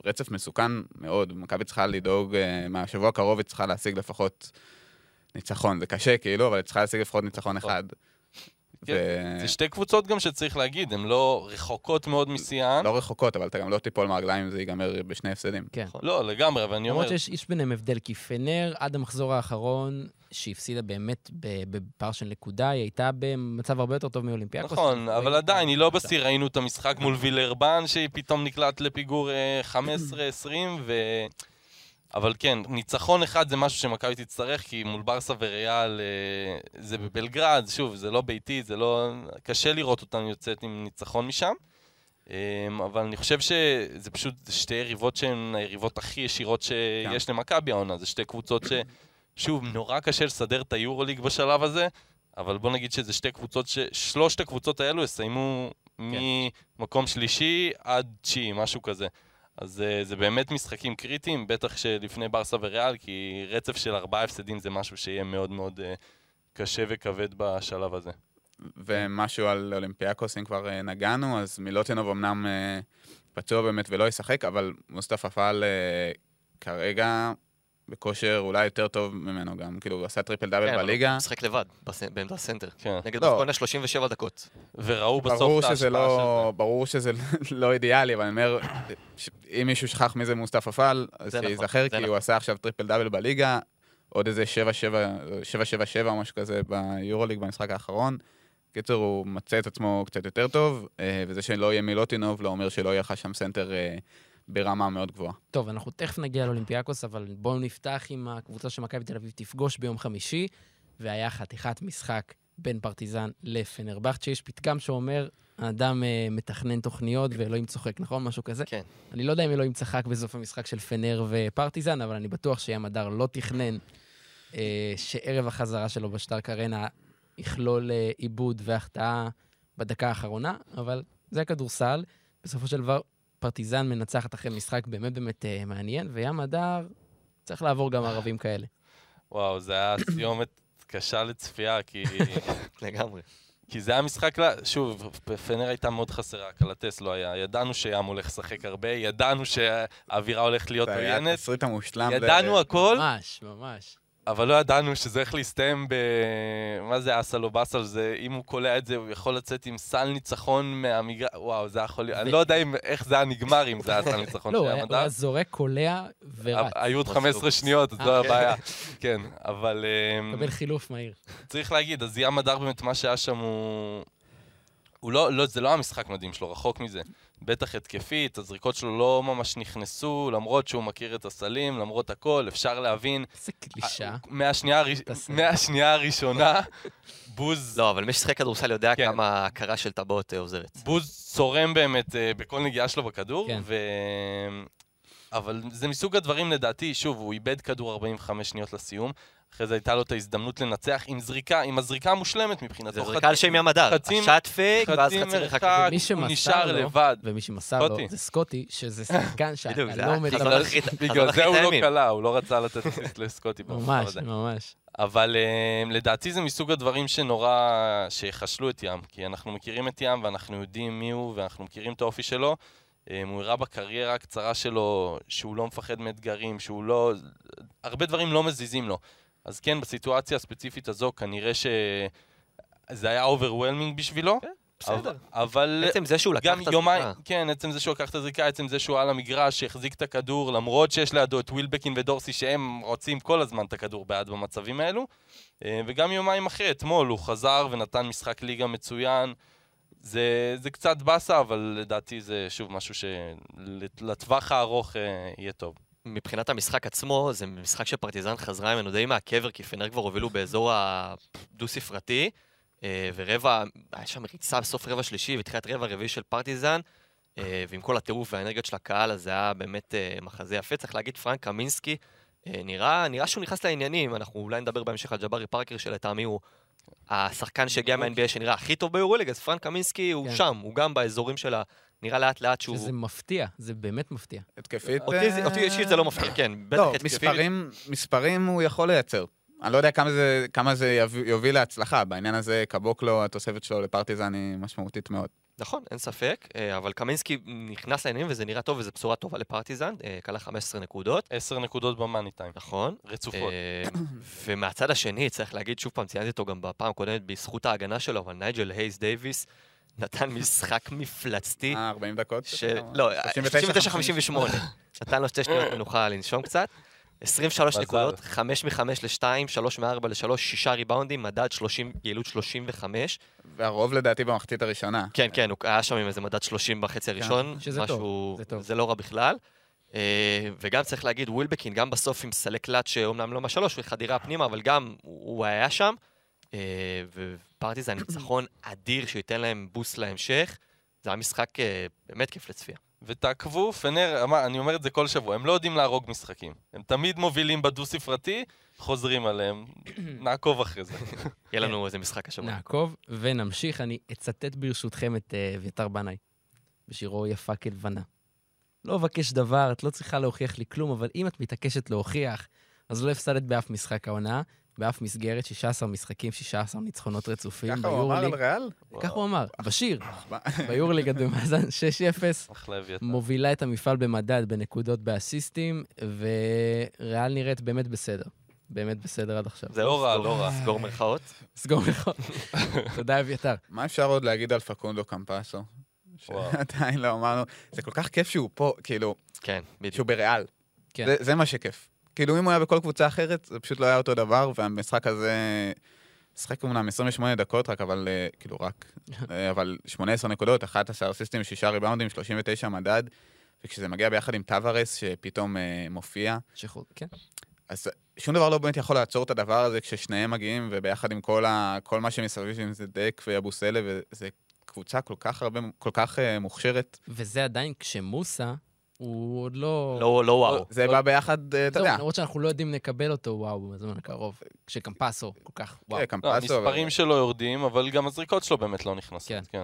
רצף מסוכן מאוד. מכבי צריכה לדאוג, אה, מהשבוע הקרוב היא צריכה להשיג לפחות ניצחון. זה קשה, כאילו, אבל היא צריכה להשיג לפחות ניצחון אחד. כן, ו- זה שתי קבוצות גם שצריך להגיד, הן לא רחוקות מאוד משיאן. לא רחוקות, אבל אתה גם לא תיפול מהרגליים אם זה ייגמר בשני הפסדים. כן. לא, לגמרי, אבל אני אומר... למרות שיש יש ביניהם הבדל, כי פנר, עד המחזור האחרון, שהפסידה באמת בפער של נקודה, היא הייתה במצב הרבה יותר טוב מאולימפיאקוס. נכון, אבל עדיין, היא לא בשיא, ראינו את המשחק מול וילרבן, שהיא פתאום נקלט לפיגור אה, 15-20, ו... אבל כן, ניצחון אחד זה משהו שמכבי תצטרך, כי מול ברסה וריאל אה, זה בבלגרד, שוב, זה לא ביתי, זה לא... קשה לראות אותנו יוצאת עם ניצחון משם. אה, אבל אני חושב שזה פשוט שתי יריבות שהן היריבות הכי ישירות שיש למכבי העונה. זה שתי קבוצות ש... שוב, נורא קשה לסדר את היורוליג בשלב הזה, אבל בוא נגיד שזה שתי קבוצות, ש... שלושת הקבוצות האלו יסיימו ממקום שלישי עד תשיעי, משהו כזה. אז אה, זה באמת משחקים קריטיים, בטח שלפני ברסה וריאל, כי רצף של ארבעה הפסדים זה משהו שיהיה מאוד מאוד אה, קשה וכבד בשלב הזה. ומשהו על אולימפיאקוס, אם כבר אה, נגענו, אז מילוטינוב אמנם פצוע באמת ולא ישחק, אבל מוסטפא פאל כרגע בכושר אולי יותר טוב ממנו גם. כאילו, הוא עשה טריפל דאבל כן, אבל הוא בליגה. משחק לבד, בס- בעמדת סנטר. כן. נגד לא. בסקוניה 37 דקות. וראו בסוף את ההשפעה שזה של לא, זה. ברור שזה לא אידיאלי, אבל אני אומר, ש- אם מישהו שכח מי זה מוסטפא פאל, אז נכון, שייזכר, זה כי נכון. הוא עשה עכשיו טריפל דאבל בליגה, עוד איזה 7-7-7 או משהו כזה ביורוליג במשחק האחרון. קיצור, הוא מצא את עצמו קצת יותר טוב, אה, וזה שלא יהיה מילוטינוב לא אומר שלא יהיה לך שם סנטר אה, ברמה מאוד גבוהה. טוב, אנחנו תכף נגיע לאולימפיאקוס, אבל בואו נפתח עם הקבוצה שמכבי תל אביב תפגוש ביום חמישי, והיה חתיכת משחק בין פרטיזן לפנרבכצ'ה. יש פתגם שאומר, האדם אה, מתכנן תוכניות ואלוהים צוחק, נכון? משהו כזה? כן. אני לא יודע אם אלוהים צחק בסוף המשחק של פנר ופרטיזן, אבל אני בטוח ים הדר לא תכנן אה, שערב החזרה שלו בשטארק ארנה יכלול אה, עיבוד והחטאה בדקה האחרונה, אבל זה הכדורסל. בסופו של דבר, פרטיזן מנצחת אחרי משחק באמת באמת אה, מעניין, וים הדר צריך לעבור גם ערבים כאלה. וואו, זה היה סיומת קשה לצפייה, כי... לגמרי. כי זה היה משחק, שוב, פנר הייתה מאוד חסרה, קלטס לא היה. ידענו שים הולך לשחק הרבה, ידענו שהאווירה הולכת להיות זה היה עוינת, התסריט המושלם. ל- ידענו הכל, ממש, ממש. אבל לא ידענו שזה הולך להסתיים ב... מה זה אסל או באסל? זה, אם הוא קולע את זה, הוא יכול לצאת עם סל ניצחון מהמגרש, וואו, זה היה יכול להיות... אני לא יודע איך זה היה נגמר אם זה היה סל ניצחון לא, הוא של היה- הוא המדע. היה זורק, קולע ורץ. היו עוד משהו. 15 שניות, אז אה, זו כן. הבעיה. כן, אבל... אמ, מקבל חילוף מהיר. צריך להגיד, אז ים הדר באמת, מה שהיה שם הוא... הוא לא, לא, זה לא המשחק מדהים שלו, רחוק מזה. בטח התקפית, הזריקות שלו לא ממש נכנסו, למרות שהוא מכיר את הסלים, למרות הכל, אפשר להבין. איזה קלישה. מהשנייה, הראש-. מהשנייה הראשונה, בוז, לא, אבל מי ששיחק כדורסל יודע כן. כמה ההכרה של טבעות אה, עוזרת. בוז צורם באמת אה, בכל נגיעה שלו בכדור, כן. ו... אבל זה מסוג הדברים לדעתי, שוב, הוא איבד כדור 45 שניות לסיום, אחרי זה הייתה לו את ההזדמנות לנצח עם זריקה, עם הזריקה המושלמת מבחינתו. זה זריקה על שם ים הדר. חצי- פייק, ואז חצי מרחק. הוא נשאר לו- לבד. ומי שמסר לו. זה סקוטי, שזה שחקן שאתה זה לא חזון עליו. בגלל זה הוא לא. קלע, הוא לא רצה לתת אסיסט לסקוטי ממש. ממש. אבל uh, לדעתי זה מסוג הדברים שנורא, שיחשלו את ים, כי אנחנו מכירים את ים ואנחנו יודעים מי הוא ואנחנו מכירים את האופי שלו. Um, הוא הראה בקריירה הקצרה שלו שהוא לא מפחד מאתגרים, שהוא לא... הרבה דברים לא מזיזים לו. אז כן, בסיטואציה הספציפית הזו כנראה שזה היה overwhelming בשבילו. בסדר. אבל, אבל בעצם זה שהוא לקח גם את הזריקה. כן, עצם זה שהוא לקח את הזריקה, עצם זה שהוא על המגרש, שהחזיק את הכדור, למרות שיש לידו את ווילבקין ודורסי, שהם רוצים כל הזמן את הכדור בעד במצבים האלו. אה, וגם יומיים אחרי, אתמול, הוא חזר ונתן משחק ליגה מצוין. זה, זה קצת באסה, אבל לדעתי זה שוב משהו שלטווח הארוך אה, יהיה טוב. מבחינת המשחק עצמו, זה משחק שפרטיזן חזרה ממנו די מהקבר, כי פנר כבר הובילו באזור הדו-ספרתי, אה, ורבע, היה שם ריצה בסוף רבע שלישי, והתחילת רבע רביעי של פרטיזן, אה, ועם כל הטירוף והאנרגיות של הקהל, אז זה היה באמת אה, מחזה יפה. צריך להגיד, פרנק קמינסקי, אה, נראה, נראה שהוא נכנס לעניינים, אנחנו אולי נדבר בהמשך על ג'בארי פארקר שלטעמי הוא השחקן שהגיע מה-NBA שנראה הכי טוב ביורוליג, אז פרנק קמינסקי הוא כן. שם, הוא גם באזורים של ה... נראה לאט לאט שהוא... שזה מפתיע, זה באמת מפתיע. התקפית... אותי אה, אישית זה לא מפתיע, כן. בטח לא, התקפית. מספרים, הוא יכול לייצר. אני לא יודע כמה זה, כמה זה יוביל להצלחה. בעניין הזה, קבוקלו, התוספת שלו לפרטיזן היא משמעותית מאוד. נכון, אין ספק, אה, אבל קמינסקי נכנס לעניינים וזה נראה טוב וזו בשורה טובה לפרטיזן, אה, כלה 15 נקודות, 10 נקודות במאני טיים, נכון. רצופות. אה, ומהצד השני, צריך להגיד, שוב פעם, ציינתי אותו גם בפעם הקודמת בזכות ההגנה שלו, אבל נייג'ל הייס דייוויס נתן משחק מפלצתי. אה, 40 דקות? ש... לא, 39-58. נתן לו שתי שניות מנוחה לנשום קצת. 23 מזל. נקודות, 5 מ-5 ל-2, 3 מ-4 ל-3, 6 ריבאונדים, מדד 30, יעילות 35. והרוב לדעתי במחצית הראשונה. כן, כן, הוא היה שם עם איזה מדד 30 בחצי הראשון. שזה משהו- טוב, זה טוב. זה לא רע בכלל. אה, וגם צריך להגיד, ווילבקין, גם בסוף עם סלק קלאץ' שאומנם לא מהשלוש, חדירה פנימה, אבל גם הוא היה שם. ופרטיזן ניצחון אדיר שייתן להם בוסט להמשך. זה היה משחק אה, באמת כיף לצפייה. ותעקבו, פנר, אמר- אני אומר את זה כל שבוע, הם לא יודעים להרוג משחקים. הם תמיד מובילים בדו-ספרתי, חוזרים עליהם, נעקוב אחרי זה. יהיה לנו איזה משחק השבוע. נעקוב ונמשיך. אני אצטט ברשותכם את אה, אביתר בנאי, בשירו יפה כלבנה. לא אבקש דבר, את לא צריכה להוכיח לי כלום, אבל אם את מתעקשת להוכיח, אז לא הפסדת באף משחק העונה, באף מסגרת, 16 משחקים, 16 ניצחונות רצופים. ככה הוא אמר על ריאל? ככה הוא אמר, בשיר. מה? ביורוליג את במאזן 6-0, אחלה אביתר. מובילה את המפעל במדד בנקודות באסיסטים, וריאל נראית באמת בסדר. באמת בסדר עד עכשיו. זהו, לא רע, לא רע. סגור מירכאות. סגור לך. תודה, אביתר. מה אפשר עוד להגיד על פקונדו קמפסו? שעדיין לא אמרנו. זה כל כך כיף שהוא פה, כאילו, כן, בדיוק. שהוא בריאל. כן. זה- זה מה שכיף. כאילו, אם הוא היה בכל קבוצה אחרת, זה פשוט לא היה אותו דבר, והמשחק הזה... משחק אומנם 28 דקות רק, אבל אה, כאילו רק, אה, אבל 18 נקודות, 11 אסיסטים, 6 ריבאונדים, 39 מדד, וכשזה מגיע ביחד עם טווארס שפתאום אה, מופיע, שחור, כן. אז שום דבר לא באמת יכול לעצור את הדבר הזה כששניהם מגיעים, וביחד עם כל, ה, כל מה שמסביב, אם זה דק ואבוסלה, וזה קבוצה כל כך הרבה, כל כך uh, מוכשרת. וזה עדיין כשמוסה, הוא עוד לא... לא לא וואו. זה בא ביחד, אה, אתה יודע. למרות שאנחנו לא יודעים לקבל אותו, וואו, בזמן הקרוב. כשקמפסו כל כך, וואו. כן, לא, קמפסו, המספרים אבל- שלו יורדים, אבל גם הזריקות שלו באמת לא נכנסות. כן. כן.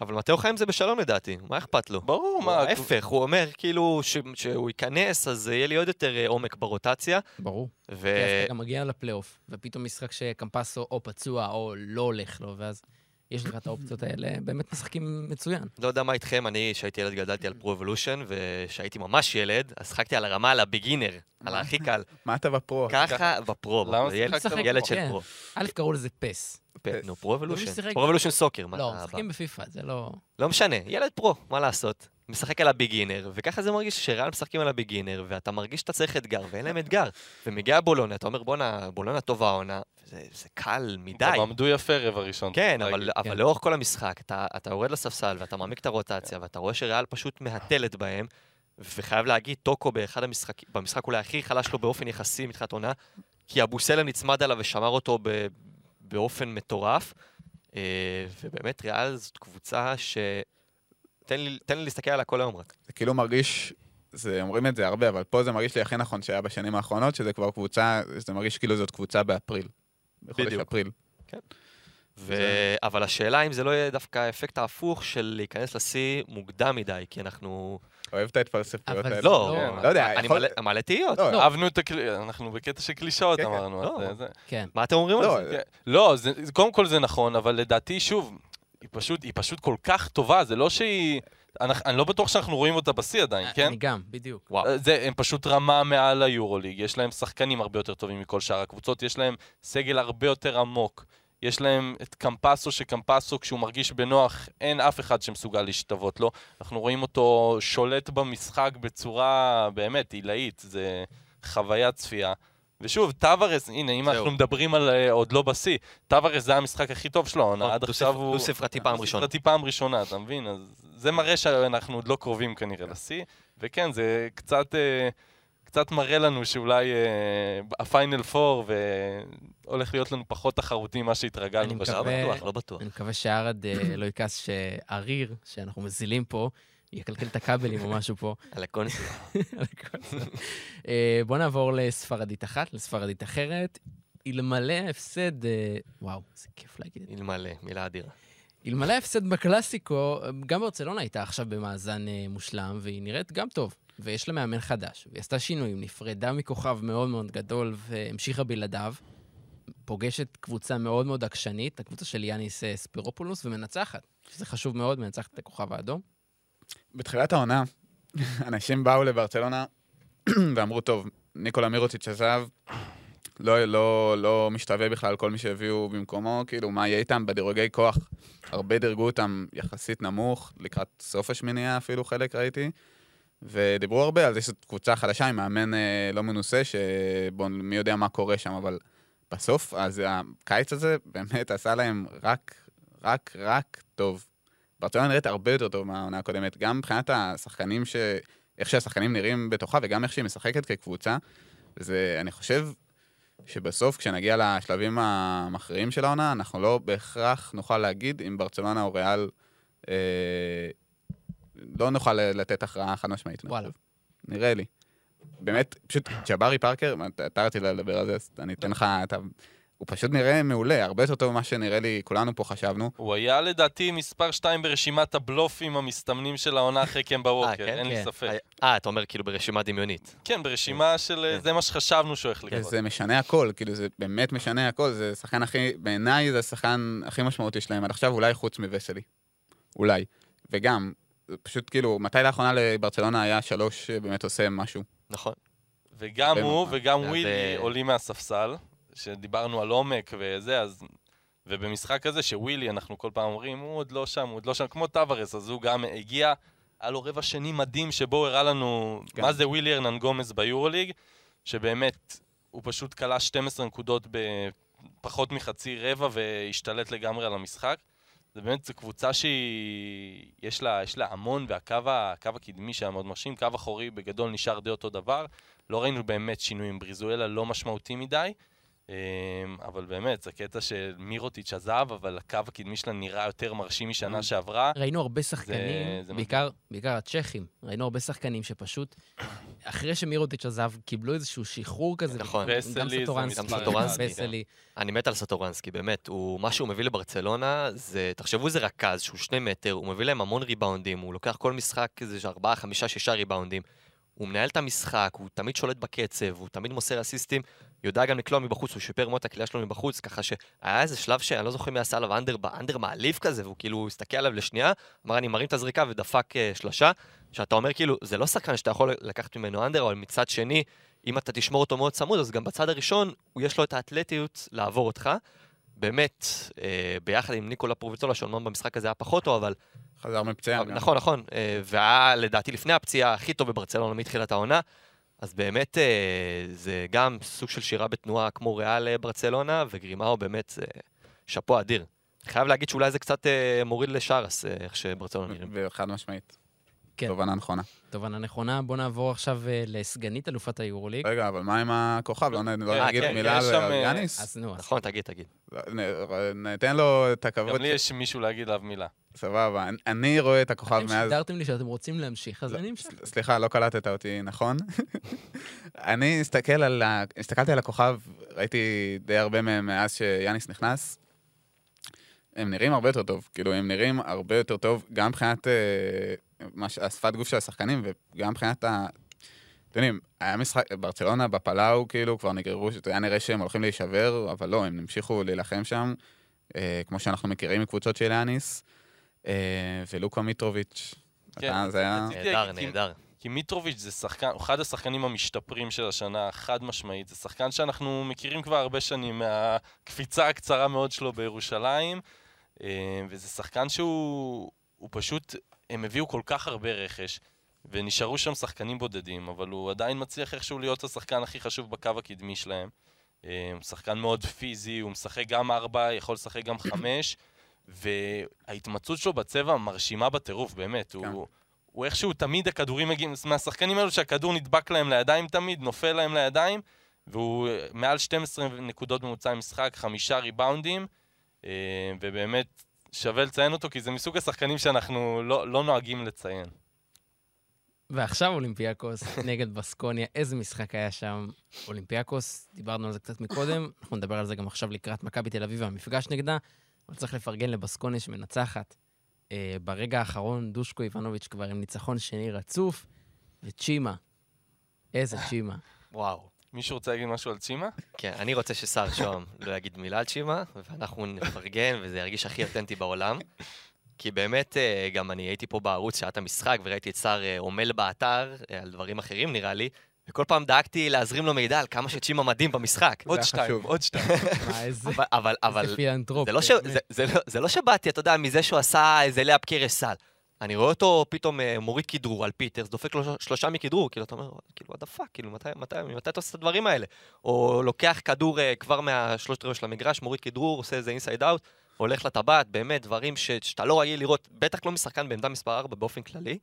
אבל מתאו חיים זה בשלום לדעתי, מה אכפת לו? ברור, מה... ההפך, הוא אומר כאילו ש- שהוא ייכנס, אז יהיה לי עוד יותר אה, עומק ברוטציה. ברור. ו... אתה גם מגיע לפלייאוף, ופתאום משחק שקמפסו או פצוע או לא הולך לו, ואז יש לך את האופציות האלה, באמת משחקים מצוין. לא יודע מה איתכם, אני כשהייתי ילד גדלתי על Pro Evolution, וכשהייתי ממש ילד, אז שחקתי על הרמה, על ה beginner, על הכי קל. מה אתה בפרו? ככה בפרו, למה ילד-? של כן. פרו. א', קראו לזה PES. נו, ומי Pro Evolution. ששיחק- Pro Evolution Soccer, מה לא, בא? משחקים בפיפא, זה לא... לא משנה, ילד פרו, מה לעשות? משחק על הביגינר, וככה זה מרגיש שריאל משחקים על הביגינר, ואתה מרגיש שאתה צריך אתגר, ואין להם אתגר. ומגיע בולונה, אתה אומר, בואנה, בולונה טובה העונה, זה, זה קל מדי. גם עמדו יפה רבע ראשון. כן, אבל. אבל כן. לאורך כל המשחק, אתה, אתה יורד לספסל ואתה מעמיק את הרוטציה, ואתה רואה שריאל פשוט מהתלת בהם, וחייב להגיד, טוקו באחד המשחקים, במשחק אולי הכי חלש לו באופן יחסי מתחילת עונה, כי אבוסלם נצמד עליו ושמר אותו ב, באופן מטורף, אה, ובאמת ריאל זאת קבוצה ש... תן לי, תן לי להסתכל עליה כל היום רק. זה כאילו מרגיש, זה, אומרים את זה הרבה, אבל פה זה מרגיש לי הכי נכון שהיה בשנים האחרונות, שזה כבר קבוצה, זה מרגיש כאילו זאת קבוצה באפריל. בחודש בדיוק. אפריל. ו... אבל השאלה אם זה לא יהיה דווקא האפקט ההפוך של להיכנס לשיא מוקדם מדי, כי אנחנו... אוהב את ההתפלספויות אבל האלה. זה לא, לא- לא יודע, אני יכול- מעלה- תהיות. לא, אהבנו את הקלישאות, אנחנו בקטע של קלישאות כן, כן. אמרנו. לא. זה- זה- כן. מה אתם אומרים לא, על זה? כן. לא, זה- זה- קודם כל זה נכון, אבל לדעתי, שוב, היא פשוט, היא פשוט כל כך טובה, זה לא שהיא... אנחנו- אני לא בטוח שאנחנו רואים אותה בשיא עדיין, כן? אני גם, בדיוק. וואו. זה, הם פשוט רמה מעל היורוליג, יש להם שחקנים הרבה יותר טובים מכל שאר הקבוצות, יש להם סגל הרבה יותר עמוק. יש להם את קמפסו, שקמפסו, כשהוא מרגיש בנוח, אין אף אחד שמסוגל להשתוות לו. אנחנו רואים אותו שולט במשחק בצורה באמת עילאית, זה חוויית צפייה. ושוב, טווארס, הנה, אם. אנחנו מדברים על uh, עוד לא בשיא, טווארס זה המשחק הכי טוב שלו, עד דו-ספר- עכשיו הוא... דו-ספרתי פעם ראשונה. דו-ספרתי פעם ראשונה, אתה מבין? אז זה מראה שאנחנו עוד לא קרובים כנראה לשיא, וכן, זה קצת, אה, קצת מראה לנו שאולי אה, הפיינל פור, והולך להיות לנו פחות תחרותי ממה אני שהתרגלנו מקווה- לא. בטוח, לא בטוח. אני מקווה שערד אה, לא יכעס שאריר, שאנחנו מזילים פה, יקלקל את הכבלים או משהו פה. על הקונסולה. על הקונסולה. אה, בוא נעבור לספרדית אחת, לספרדית אחרת. אלמלא ההפסד, אה, וואו, איזה כיף להגיד את זה. אלמלא, מילה אדירה. אלמלא ההפסד בקלאסיקו, גם ברצלונה הייתה עכשיו במאזן אה, מושלם, והיא נראית גם טוב. ויש לה מאמן חדש, והיא עשתה שינויים, נפרדה מכוכב מאוד מאוד גדול והמשיכה בלעדיו. פוגשת קבוצה מאוד מאוד עקשנית, הקבוצה של יאניס ספירופולוס, ומנצחת, שזה חשוב מאוד, מנצחת את הכוכב האדום. בתחילת העונה, אנשים באו לברצלונה ואמרו, טוב, ניקולה מירוציץ' עזב, לא, לא, לא משתווה בכלל כל מי שהביאו במקומו, כאילו, מה יהיה איתם בדירוגי כוח? הרבה דירגו אותם יחסית נמוך, לקראת סוף השמינייה אפילו חלק ראיתי. ודיברו הרבה על זה שזאת קבוצה חדשה עם מאמן אה, לא מנוסה, שבוא, מי יודע מה קורה שם, אבל בסוף, אז הקיץ הזה באמת עשה להם רק, רק, רק טוב. ברצלונה נראית הרבה יותר טוב מהעונה הקודמת, גם מבחינת השחקנים, ש... איך שהשחקנים נראים בתוכה, וגם איך שהיא משחקת כקבוצה. זה, אני חושב שבסוף, כשנגיע לשלבים המכריעים של העונה, אנחנו לא בהכרח נוכל להגיד אם ברצלונה או ריאל... אה, לא נוכל לתת הכרעה חד משמעית. וואלה. נראה לי. באמת, פשוט ג'בארי פארקר, אתה רצית לדבר על זה, אז אני אתן לך, אתה... הוא פשוט נראה מעולה, הרבה יותר טוב ממה שנראה לי, כולנו פה חשבנו. הוא היה לדעתי מספר 2 ברשימת הבלופים המסתמנים של העונה אחרי קמבה ווקר, כן? אין לי כן. ספק. אה, אתה אומר כאילו ברשימה דמיונית. כן, ברשימה של... כן. זה מה שחשבנו שהוא הולך לקרות. זה משנה הכל, כאילו זה באמת משנה הכל, זה השחקן הכי, בעיניי זה השחקן הכי משמעותי שלהם עד עכשיו, אולי חוץ מווסלי. אולי. וגם, פשוט כאילו, מתי לאחרונה לברצלונה היה שלוש שבאמת עושה משהו? נכון. וגם הוא. וגם ווילי אה, עולים מהספסל, שדיברנו על עומק וזה, אז... ובמשחק הזה שווילי, אנחנו כל פעם אומרים, הוא עוד לא שם, הוא עוד לא שם, כמו טוורס, אז הוא גם הגיע, היה לו רבע שני מדהים שבו הוא הראה לנו כן. מה זה ווילי ארנן גומז ביורוליג, שבאמת, הוא פשוט כלה 12 נקודות בפחות מחצי רבע והשתלט לגמרי על המשחק. זה באמת, זו קבוצה שהיא... יש לה, יש לה המון, והקו הקדמי שהיה מאוד מרשים, קו אחורי בגדול נשאר די אותו דבר. לא ראינו באמת שינויים, בריזואלה לא משמעותי מדי, אבל באמת, זה קטע של מירוטיץ' עזב, אבל הקו הקדמי שלה נראה יותר מרשים משנה שעברה. ראינו הרבה שחקנים, זה בעיקר, בעיקר הצ'כים, ראינו הרבה שחקנים שפשוט, אחרי שמירוטיץ' עזב, קיבלו איזשהו שחרור כזה. נכון. וסלי, זה סטורנסקי. גם סטורנסקי, וסלי. אני מת על סטורנסקי, באמת. הוא, מה שהוא מביא לברצלונה, זה, תחשבו איזה רכז שהוא שני מטר, הוא מביא להם המון ריבאונדים, הוא לוקח כל משחק איזה ארבעה, חמישה, שישה ריבאונדים. הוא מנהל את המשחק, הוא תמיד שולט בקצב, הוא תמיד מוסר אסיסטים, יודע גם לקלוע מבחוץ, הוא שיפר מאוד את הקליעה שלו מבחוץ, ככה שהיה איזה שלב שאני לא זוכר מי עשה עליו under, under מעליב כזה, והוא כאילו הסתכל עליו לשנייה, אמר אני מרים את הזריקה ודפק אה, שלושה, שאתה אומר כאילו, זה לא שחקן שאתה יכול לקחת ממנו אנדר, אבל מצד שני, אם אתה תשמור אותו מאוד צמוד, אז גם בצד הראשון, יש לו את האתלטיות לעבור אותך. באמת, אה, ביחד עם ניקולה פרוביצולה, שאומנם במשחק הזה היה פחות טוב, אבל חזר מפציעה. נכון, נכון, אה, והיה לדעתי לפני הפציעה הכי טוב בברצלונה מתחילת העונה, אז באמת אה, זה גם סוג של שירה בתנועה כמו ריאל אה, ברצלונה, וגרימאו באמת שאפו אדיר. חייב להגיד שאולי זה קצת מוריד לשארס, איך שברצלונה נראים. וחד משמעית. כן. תובנה נכונה. תובנה נכונה. בואו נעבור עכשיו אה, לסגנית אלופת היורוליג. רגע, אבל מה עם הכוכב? לא לא כן, נגיד כן, מילה על על אה, יאניס? אז נו, נכון, תגיד, תגיד. לא, ניתן לו את הכבוד. גם לי יש מישהו להגיד עליו מילה. סבבה. אני- רואה את הכוכב אתם מאז... שידרתם לי שאתם רוצים להמשיך, אז לא, אני אמשיך. סליחה, לא קלטת אותי נכון. אני. הסתכלתי על הכוכב, ראיתי די הרבה מהם מאז שיאניס נכנס. הם נראים הרבה יותר טוב, כאילו, הם נראים הרבה יותר טוב, גם מבחינת אה, השפת גוף של השחקנים, וגם מבחינת ה... אתם יודעים, היה משחק, ברצלונה בפלאו, כאילו, כבר נגררו, היה נראה שהם הולכים להישבר, אבל לא, הם המשיכו להילחם שם, אה, כמו שאנחנו מכירים מקבוצות של יאניס, אה, ולוקה מיטרוביץ'. כן, אתה- זה היה... נהדר, נהדר. כי מיטרוביץ' זה שחקן, הוא אחד השחקנים המשתפרים של השנה, חד משמעית. זה שחקן שאנחנו מכירים כבר הרבה שנים מהקפיצה הקצרה מאוד שלו בירושלים, וזה שחקן שהוא הוא פשוט, הם הביאו כל כך הרבה רכש, ונשארו שם שחקנים בודדים, אבל הוא עדיין מצליח איכשהו להיות השחקן הכי חשוב בקו הקדמי שלהם. אה, הוא שחקן מאוד פיזי, הוא משחק גם ארבע, יכול לשחק גם חמש, וההתמצאות שלו בצבע מרשימה בטירוף, באמת. כן. הוא, הוא איכשהו תמיד הכדורים מגיעים, מהשחקנים האלו שהכדור נדבק להם לידיים תמיד, נופל להם לידיים, והוא אה, מעל 12 נקודות ממוצע משחק, חמישה ריבאונדים, אה, ובאמת שווה לציין אותו, כי זה מסוג השחקנים שאנחנו לא, לא נוהגים לציין. ועכשיו אולימפיאקוס נגד בסקוניה, איזה משחק היה שם. אולימפיאקוס, דיברנו על זה קצת מקודם, אנחנו נדבר על זה גם עכשיו לקראת מכבי תל אביב והמפגש נגדה, אבל צריך לפרגן לבסקוניה שמנצחת. אה, ברגע האחרון דושקו איבנוביץ' כבר עם ניצחון שני רצוף, וצ'ימה, איזה צ'ימה. וואו. מישהו רוצה להגיד משהו על צימה? כן, אני רוצה שסער שוהם לא יגיד מילה על צ'ימה, ואנחנו נפרגן, וזה ירגיש הכי אותנטי בעולם. כי באמת, אה, גם אני הייתי פה בערוץ שעת המשחק, וראיתי את סער אה, עמל באתר אה, על דברים אחרים, נראה לי, וכל פעם דאגתי להזרים לו מידע על כמה שצ'ימה מדהים במשחק. עוד שתיים. עוד שתיים. אבל, אבל. זה, לא ש, באמת. זה, זה, לא, זה לא שבאתי, אתה יודע, מזה שהוא עשה איזה לייאפ קרש סל. אני רואה אותו פתאום אה, מוריד כדרור על פיטרס, דופק לו שלושה מכדרור, כאילו, אתה אומר, כאילו, what the fuck, כאילו, מתי, מתי, מתי אתה עושה את הדברים האלה? או לוקח כדור אה, כבר מהשלושת רבעי של המגרש, מוריד כדרור, עושה איזה inside out, הולך לטבעת, באמת, דברים ש, שאתה לא רגיל לראות, בטח לא משחקן בעמדה מספר 4 באופן כללי.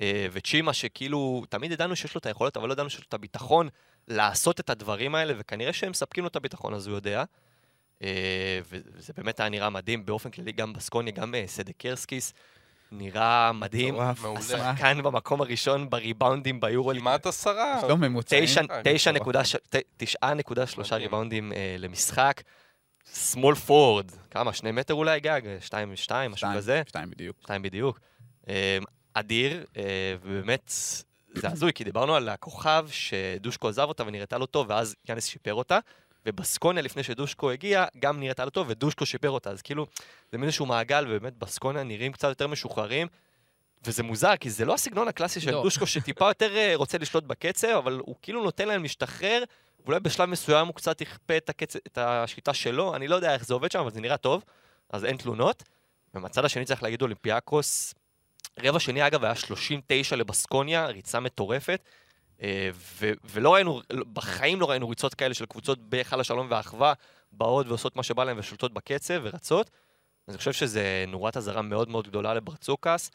אה, וצ'ימה, שכאילו, תמיד ידענו שיש לו את היכולת, אבל לא ידענו שיש לו את הביטחון לעשות את הדברים האלה, וכנראה שהם מספקים לו את הביטחון, אז הוא יודע. וזה באמת היה נראה מדהים באופן כללי, גם בסקוניה, גם סדקרסקיס, נראה מדהים. השחקן במקום הראשון בריבאונדים ביורוליג. כמעט עשרה. יש לו ממוצעים. תשע- אה. ריבאונדים אה, למשחק. שמאל פורד, כמה? שני מטר אולי גג? שתיים ושתיים, משהו שתיים, כזה. שתיים בדיוק. שתיים בדיוק. אה, אדיר, אה, ובאמת, זה הזוי, כי דיברנו על הכוכב שדושקו עזב אותה ונראתה לו טוב, ואז יאנס שיפר אותה. ובסקוניה, לפני שדושקו הגיע, גם נראתה לו טוב, ודושקו שיפר אותה. אז כאילו, זה מין איזשהו מעגל, ובאמת בסקוניה נראים קצת יותר משוחררים. וזה מוזר, כי זה לא הסגנון הקלאסי של לא. דושקו, שטיפה יותר אה, רוצה לשלוט בקצב, אבל הוא כאילו נותן להם להשתחרר, ואולי בשלב מסוים הוא קצת יכפה את, הקצב, את השיטה שלו, אני לא יודע איך זה עובד שם, אבל זה נראה טוב, אז אין תלונות. ומהצד השני צריך להגיד אולימפיאקוס, רבע שני אגב היה 39 לבסקוניה, ריצה מטורפת, ו- ולא ראינו, בחיים לא ראינו ריצות כאלה של קבוצות בהיכל השלום והאחווה, באות ועושות מה שבא להן ושולטות בקצב ורצות. אני חושב שזה נורת אזהרה מאוד מאוד גדולה לברצוקס.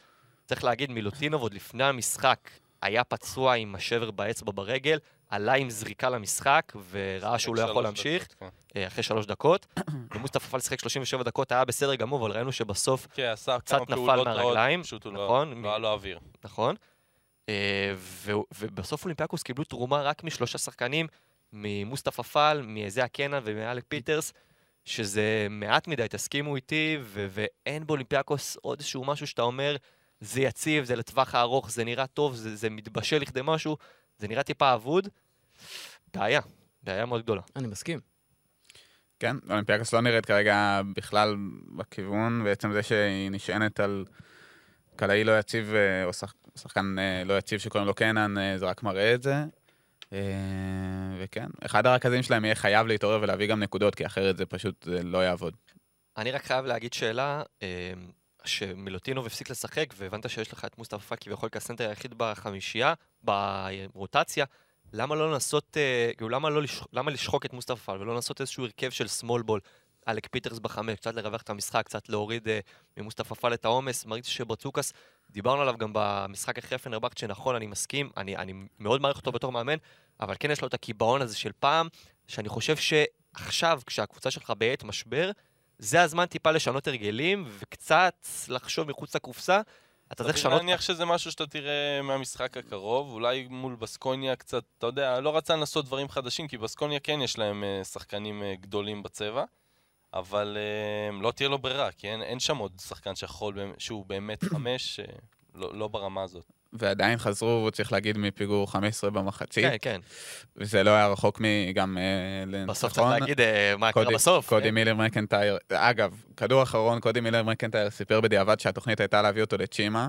צריך להגיד, מילוטינוב עוד לפני המשחק היה פצוע עם השבר באצבע ברגל, עלה עם זריקה למשחק, וראה שהוא לא יכול להמשיך כן. אה, אחרי שלוש דקות. ומוסטפא פאל שיחק 37 דקות, היה בסדר גמור, אבל ראינו שבסוף, כן, קצת נפל מהרגליים, לא- נכון? לא היה לו אוויר. נכון? אה, ובסוף אולימפיאקוס קיבלו תרומה רק משלושה שחקנים, ממוסטפא פאל, מאייזיה קנן ומאלק פיטרס, שזה מעט מדי, תסכימו איתי, ו- ואין באולימפיאקוס עוד איזשהו משהו שאתה אומר, זה יציב, זה לטווח הארוך, זה נראה טוב, זה, זה מתבשל לכדי משהו, זה נראה טיפה אבוד. בעיה, בעיה מאוד גדולה. אני מסכים. כן, אולימפיאקוס לא נראית כרגע בכלל בכיוון, בעצם זה שהיא נשענת על קלעי לא יציב, אה, או שח- שחקן אה, לא יציב שקוראים לו קנן, אה, זה רק מראה את זה. אה, וכן, אחד הרכזים שלהם יהיה חייב להתעורר ולהביא גם נקודות, כי אחרת זה פשוט לא יעבוד. אני רק חייב להגיד שאלה, שמילוטינוב הפסיק לשחק, והבנת שיש לך את מוסטפא כביכול כסנטר היחיד בחמישייה, ברוטציה, למה לא לנסות, כאילו למה לא לשחוק, למה לשחוק את מוסטפא ולא לנסות איזשהו הרכב של small ball, אלק פיטרס בחמש, קצת לרווח את המשחק, קצת להוריד ממוסטפא את העומס, מרגיש שברצוקאס, דיברנו עליו גם במשחק אחרי פנרבכט, שנכון, אני מסכים, אני, אני מאוד מעריך אותו בתור מאמן, אבל כן יש לו את הקיבעון הזה של פעם, שאני חושב שעכשיו, כשהקבוצה שלך בעת משבר, זה הזמן טיפה לשנות הרגלים, וקצת לחשוב מחוץ לקופסה. אתה צריך לשנות... להניח שזה משהו שאתה תראה מהמשחק הקרוב, אולי מול בסקוניה קצת, אתה יודע, לא רצה לנסות דברים חדשים, כי בסקוניה כן יש להם אה, שחקנים אה, גדולים בצבע, אבל אה, לא תהיה לו ברירה, כי אין, אין שם עוד שחקן שיכול, שהוא באמת חמש, אה, לא, לא ברמה הזאת. ועדיין חזרו, צריך להגיד, מפיגור 15 במחצית, כן, כן. וזה לא היה רחוק מגם אה, לניצחון. בסוף צריך להגיד אה, מה קרה קודי- בסוף. קודי כן. מילר מקנטייר, אגב, כדור אחרון, קודי מילר מקנטייר סיפר בדיעבד שהתוכנית הייתה להביא אותו לצ'ימה,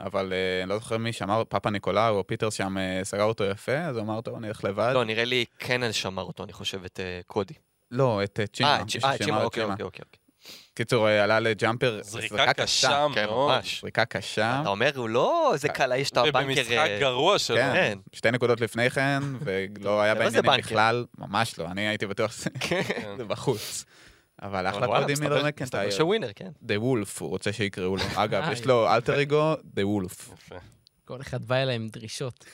אבל אה, אני לא זוכר מי שאמר, פאפה ניקולאו או פיטר שם סגר אותו יפה, אז הוא אמר, טוב, אני אלך לבד. לא, נראה לי קנן שמר אותו, אני חושב, את קודי. לא, את אה, צ'ימה. אה, שאמר צ'ימה, את אוקיי, אוקיי, אוקיי. אוקיי. קיצור, אה, עלה לג'אמפר, זריקה קשה כן, מאוד. ממש. זריקה קשה. אתה אומר, הוא לא איזה קלעי שאתה בנקר... ובמשחק אה, גרוע שלו. כן, כן. שתי נקודות לפני כן, ולא היה לא בעניינים. בכלל, ממש לא, אני הייתי בטוח שזה כן. בחוץ. אבל אחלה מילר מסתבר- מקנטייר. מסתבר שווינר, כן. The Wolf, הוא רוצה שיקראו לו. אגב, יש לו אלטר אגו, The Wolf. כל אחד בא אליי עם דרישות.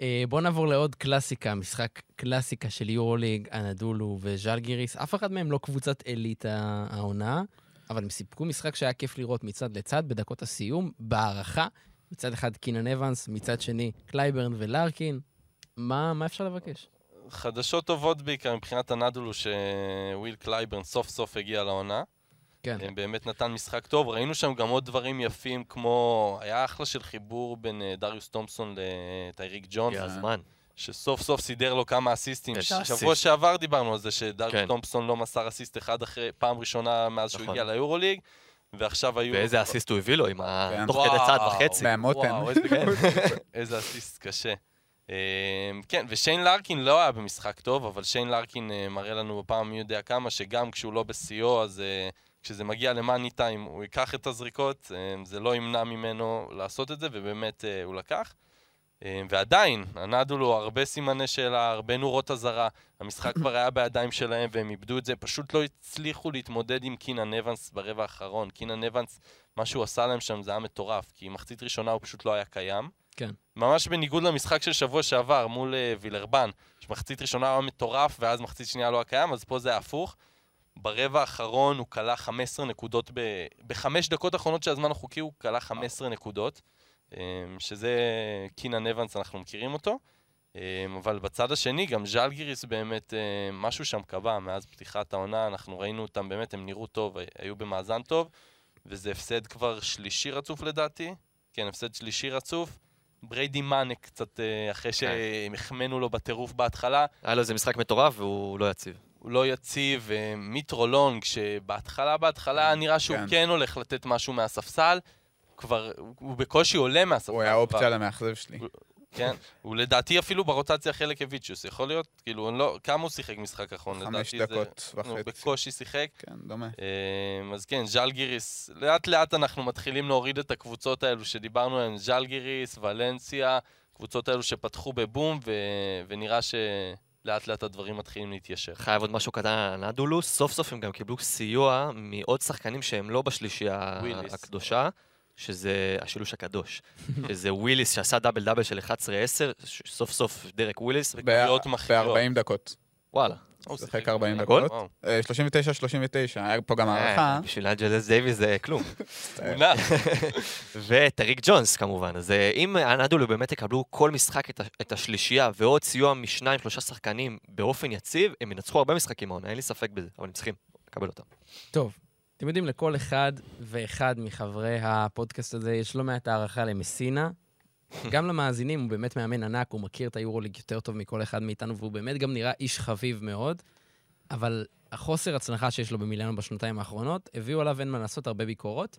אה, בואו נעבור לעוד קלאסיקה, משחק קלאסיקה של יורוליג, אנדולו וז'לגיריס. אף אחד מהם לא קבוצת אליטה העונה, אבל הם סיפקו משחק שהיה כיף לראות מצד לצד בדקות הסיום, בהערכה, מצד אחד קינן אבנס, מצד שני קלייברן ולארקין. מה, מה אפשר לבקש? חדשות טובות בעיקר מבחינת אנדולו שוויל קלייברן סוף סוף הגיע לעונה. כן. אה, באמת נתן משחק טוב, ראינו שם גם עוד דברים יפים כמו, היה אחלה של חיבור בין אה, דריוס תומפסון לטייריק ג'ונס, הגיע הזמן. שסוף סוף סידר לו כמה אסיסטים. איזה שבוע אסיסט. שעבר דיברנו על זה שדריוס כן. תומפסון לא מסר אסיסט אחד אחרי, פעם ראשונה מאז שהוא נכון. הגיע ליורוליג, ועכשיו היו... ואיזה אסיסט הוא הביא לו עם ה... כן. תוך כדי צעד וחצי. מהמותן. וואו, איזה- איזה אסיסט קשה. אה, כן, ושיין לארקין לא היה במשחק טוב, אבל שיין לארקין אה, מראה לנו בפעם מי יודע כמה, שגם כשהוא לא בשיאו, אז כשזה מגיע למאני טיים, הוא ייקח את הזריקות, אה, זה לא ימנע ממנו לעשות את זה, ובאמת אה, הוא לקח. אה, ועדיין, הנדולו הרבה סימני שאלה, הרבה נורות אזהרה. המשחק כבר היה בידיים שלהם והם איבדו את זה, פשוט לא הצליחו להתמודד עם קינן אבנס ברבע האחרון. קינן אבנס, מה שהוא עשה להם שם זה היה מטורף, כי מחצית ראשונה הוא פשוט לא היה קיים. כן. ממש בניגוד למשחק של שבוע שעבר מול וילרבן, שמחצית ראשונה היה מטורף ואז מחצית שנייה לא היה קיים, אז פה זה היה הפוך. ברבע האחרון הוא כלה 15 נקודות, ב... בחמש דקות האחרונות של הזמן החוקי הוא כלה 15 נקודות, אה, שזה קינן אבנס, אנחנו מכירים אותו. אה, אבל בצד השני, גם ז'לגיריס באמת, אה, משהו שם קבע מאז פתיחת העונה, אנחנו ראינו אותם, באמת, הם נראו טוב, היו במאזן טוב, וזה הפסד כבר שלישי רצוף לדעתי. כן, הפסד שלישי רצוף. בריידי מאנק קצת אחרי שהחמאנו לו בטירוף בהתחלה, היה לו איזה משחק מטורף והוא לא יציב. הוא לא יציב, אה, מיטרו-לונג, שבהתחלה, בהתחלה היה נראה שהוא כן. כן הולך לתת משהו מהספסל, כבר, הוא בקושי עולה מהספסל. הוא היה. אופציה למאכזב שלי. כן, הוא לדעתי אפילו ברוטציה חלק הוויצ'וס, יכול להיות? כאילו, לא, כמה הוא שיחק משחק אחרון? חמש לדעתי זה- דקות נו, וחצי. בקושי שיחק. כן, דומה. אמ, אז כן, ז'לגיריס, לאט לאט אנחנו מתחילים להוריד את הקבוצות האלו שדיברנו עליהן, ז'לגיריס, ולנסיה, קבוצות האלו שפתחו בבום, ו... ונראה שלאט לאט הדברים מתחילים להתיישר. חייב עוד משהו קטן על אנדולו, סוף סוף הם גם קיבלו סיוע מעוד שחקנים שהם לא בשלישייה. הקדושה, שזה השילוש הקדוש. שזה וויליס שעשה דאבל דאבל של 11-10, סוף סוף דרק וויליס, וקריאות מכריעות. ב-40 דקות. וואלה. שיחק 40 הגול? דקות. וואו. אה, 39-39, היה פה גם הערכה. אה, בשביל אנג'לס דייוויס זה כלום. וטריק ג'ונס כמובן. אז אה, אם אנדולו באמת יקבלו כל משחק את השלישייה ועוד סיוע משניים, שלושה שחקנים באופן יציב, הם ינצחו הרבה משחקים העונה, אין לי ספק בזה, אבל הם צריכים לקבל אותם. טוב, אתם יודעים, לכל אחד ואחד מחברי הפודקאסט הזה יש לא מעט הערכה למסינה. גם למאזינים, הוא באמת מאמן ענק, הוא מכיר את היורוליג יותר טוב מכל אחד מאיתנו, והוא באמת גם נראה איש חביב מאוד. אבל החוסר הצלחה שיש לו במילאנו בשנתיים האחרונות, הביאו עליו, אין מה לעשות, הרבה ביקורות.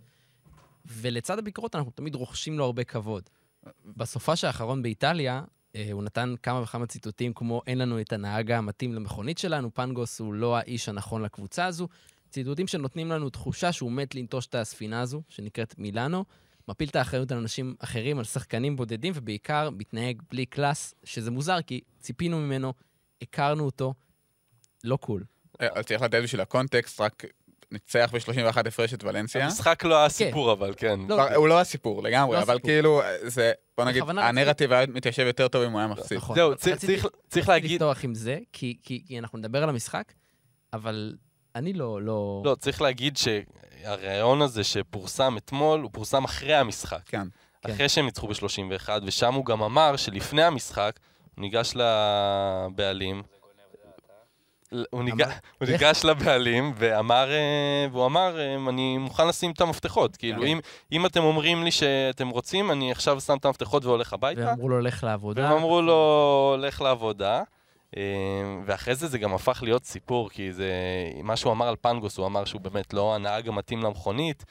ולצד הביקורות אנחנו תמיד רוכשים לו הרבה כבוד. בסופש האחרון באיטליה, אה, הוא נתן כמה וכמה ציטוטים כמו אין לנו את הנהג המתאים למכונית שלנו, פנגוס הוא לא האיש הנכון לקבוצה הזו. ציטוטים שנותנים לנו תחושה שהוא מת לנטוש את הספינה הזו, שנקראת מילאנו, מפיל את האחריות על אנשים אחרים, על שחקנים בודדים, ובעיקר מתנהג בלי קלאס, שזה מוזר, כי ציפינו ממנו, הכרנו אותו, לא קול. אה, אז צריך לתת בשביל הקונטקסט, רק ניצח ב-31 הפרש את ולנסיה. המשחק לא היה סיפור, אבל כן. לא, כבר- הוא לא הסיפור לגמרי, לא אבל הסיפור. כאילו, זה, בוא נגיד, הנרטיב היה מתיישב יותר טוב אם הוא היה מפסיד. נכון. זהו, אבל צריך- רציתי- צריך- רציתי להגיד... לפתוח עם זה, כי, כי, כי אנחנו נדבר על המשחק, אבל אני לא... לא... לא, צריך להגיד שהראיון הזה שפורסם אתמול, הוא פורסם אחרי המשחק. כן. כן. אחרי שהם ניצחו ב-31, ושם הוא גם אמר שלפני המשחק, הוא ניגש לבעלים. הוא ניג- הוא ניגש לבעלים ואמר, אה, והוא אמר, אה, אני מוכן לשים את המפתחות. כאילו, כן. אם- אם אתם אומרים לי שאתם רוצים, אני עכשיו שם את המפתחות והולך הביתה. והם אמרו לו, לך לעבודה. והם אמרו לו, לך לעבודה. אה, ואחרי זה זה גם הפך להיות סיפור, כי זה... מה שהוא אמר על פנגוס, הוא אמר שהוא באמת לא הנהג המתאים למכונית,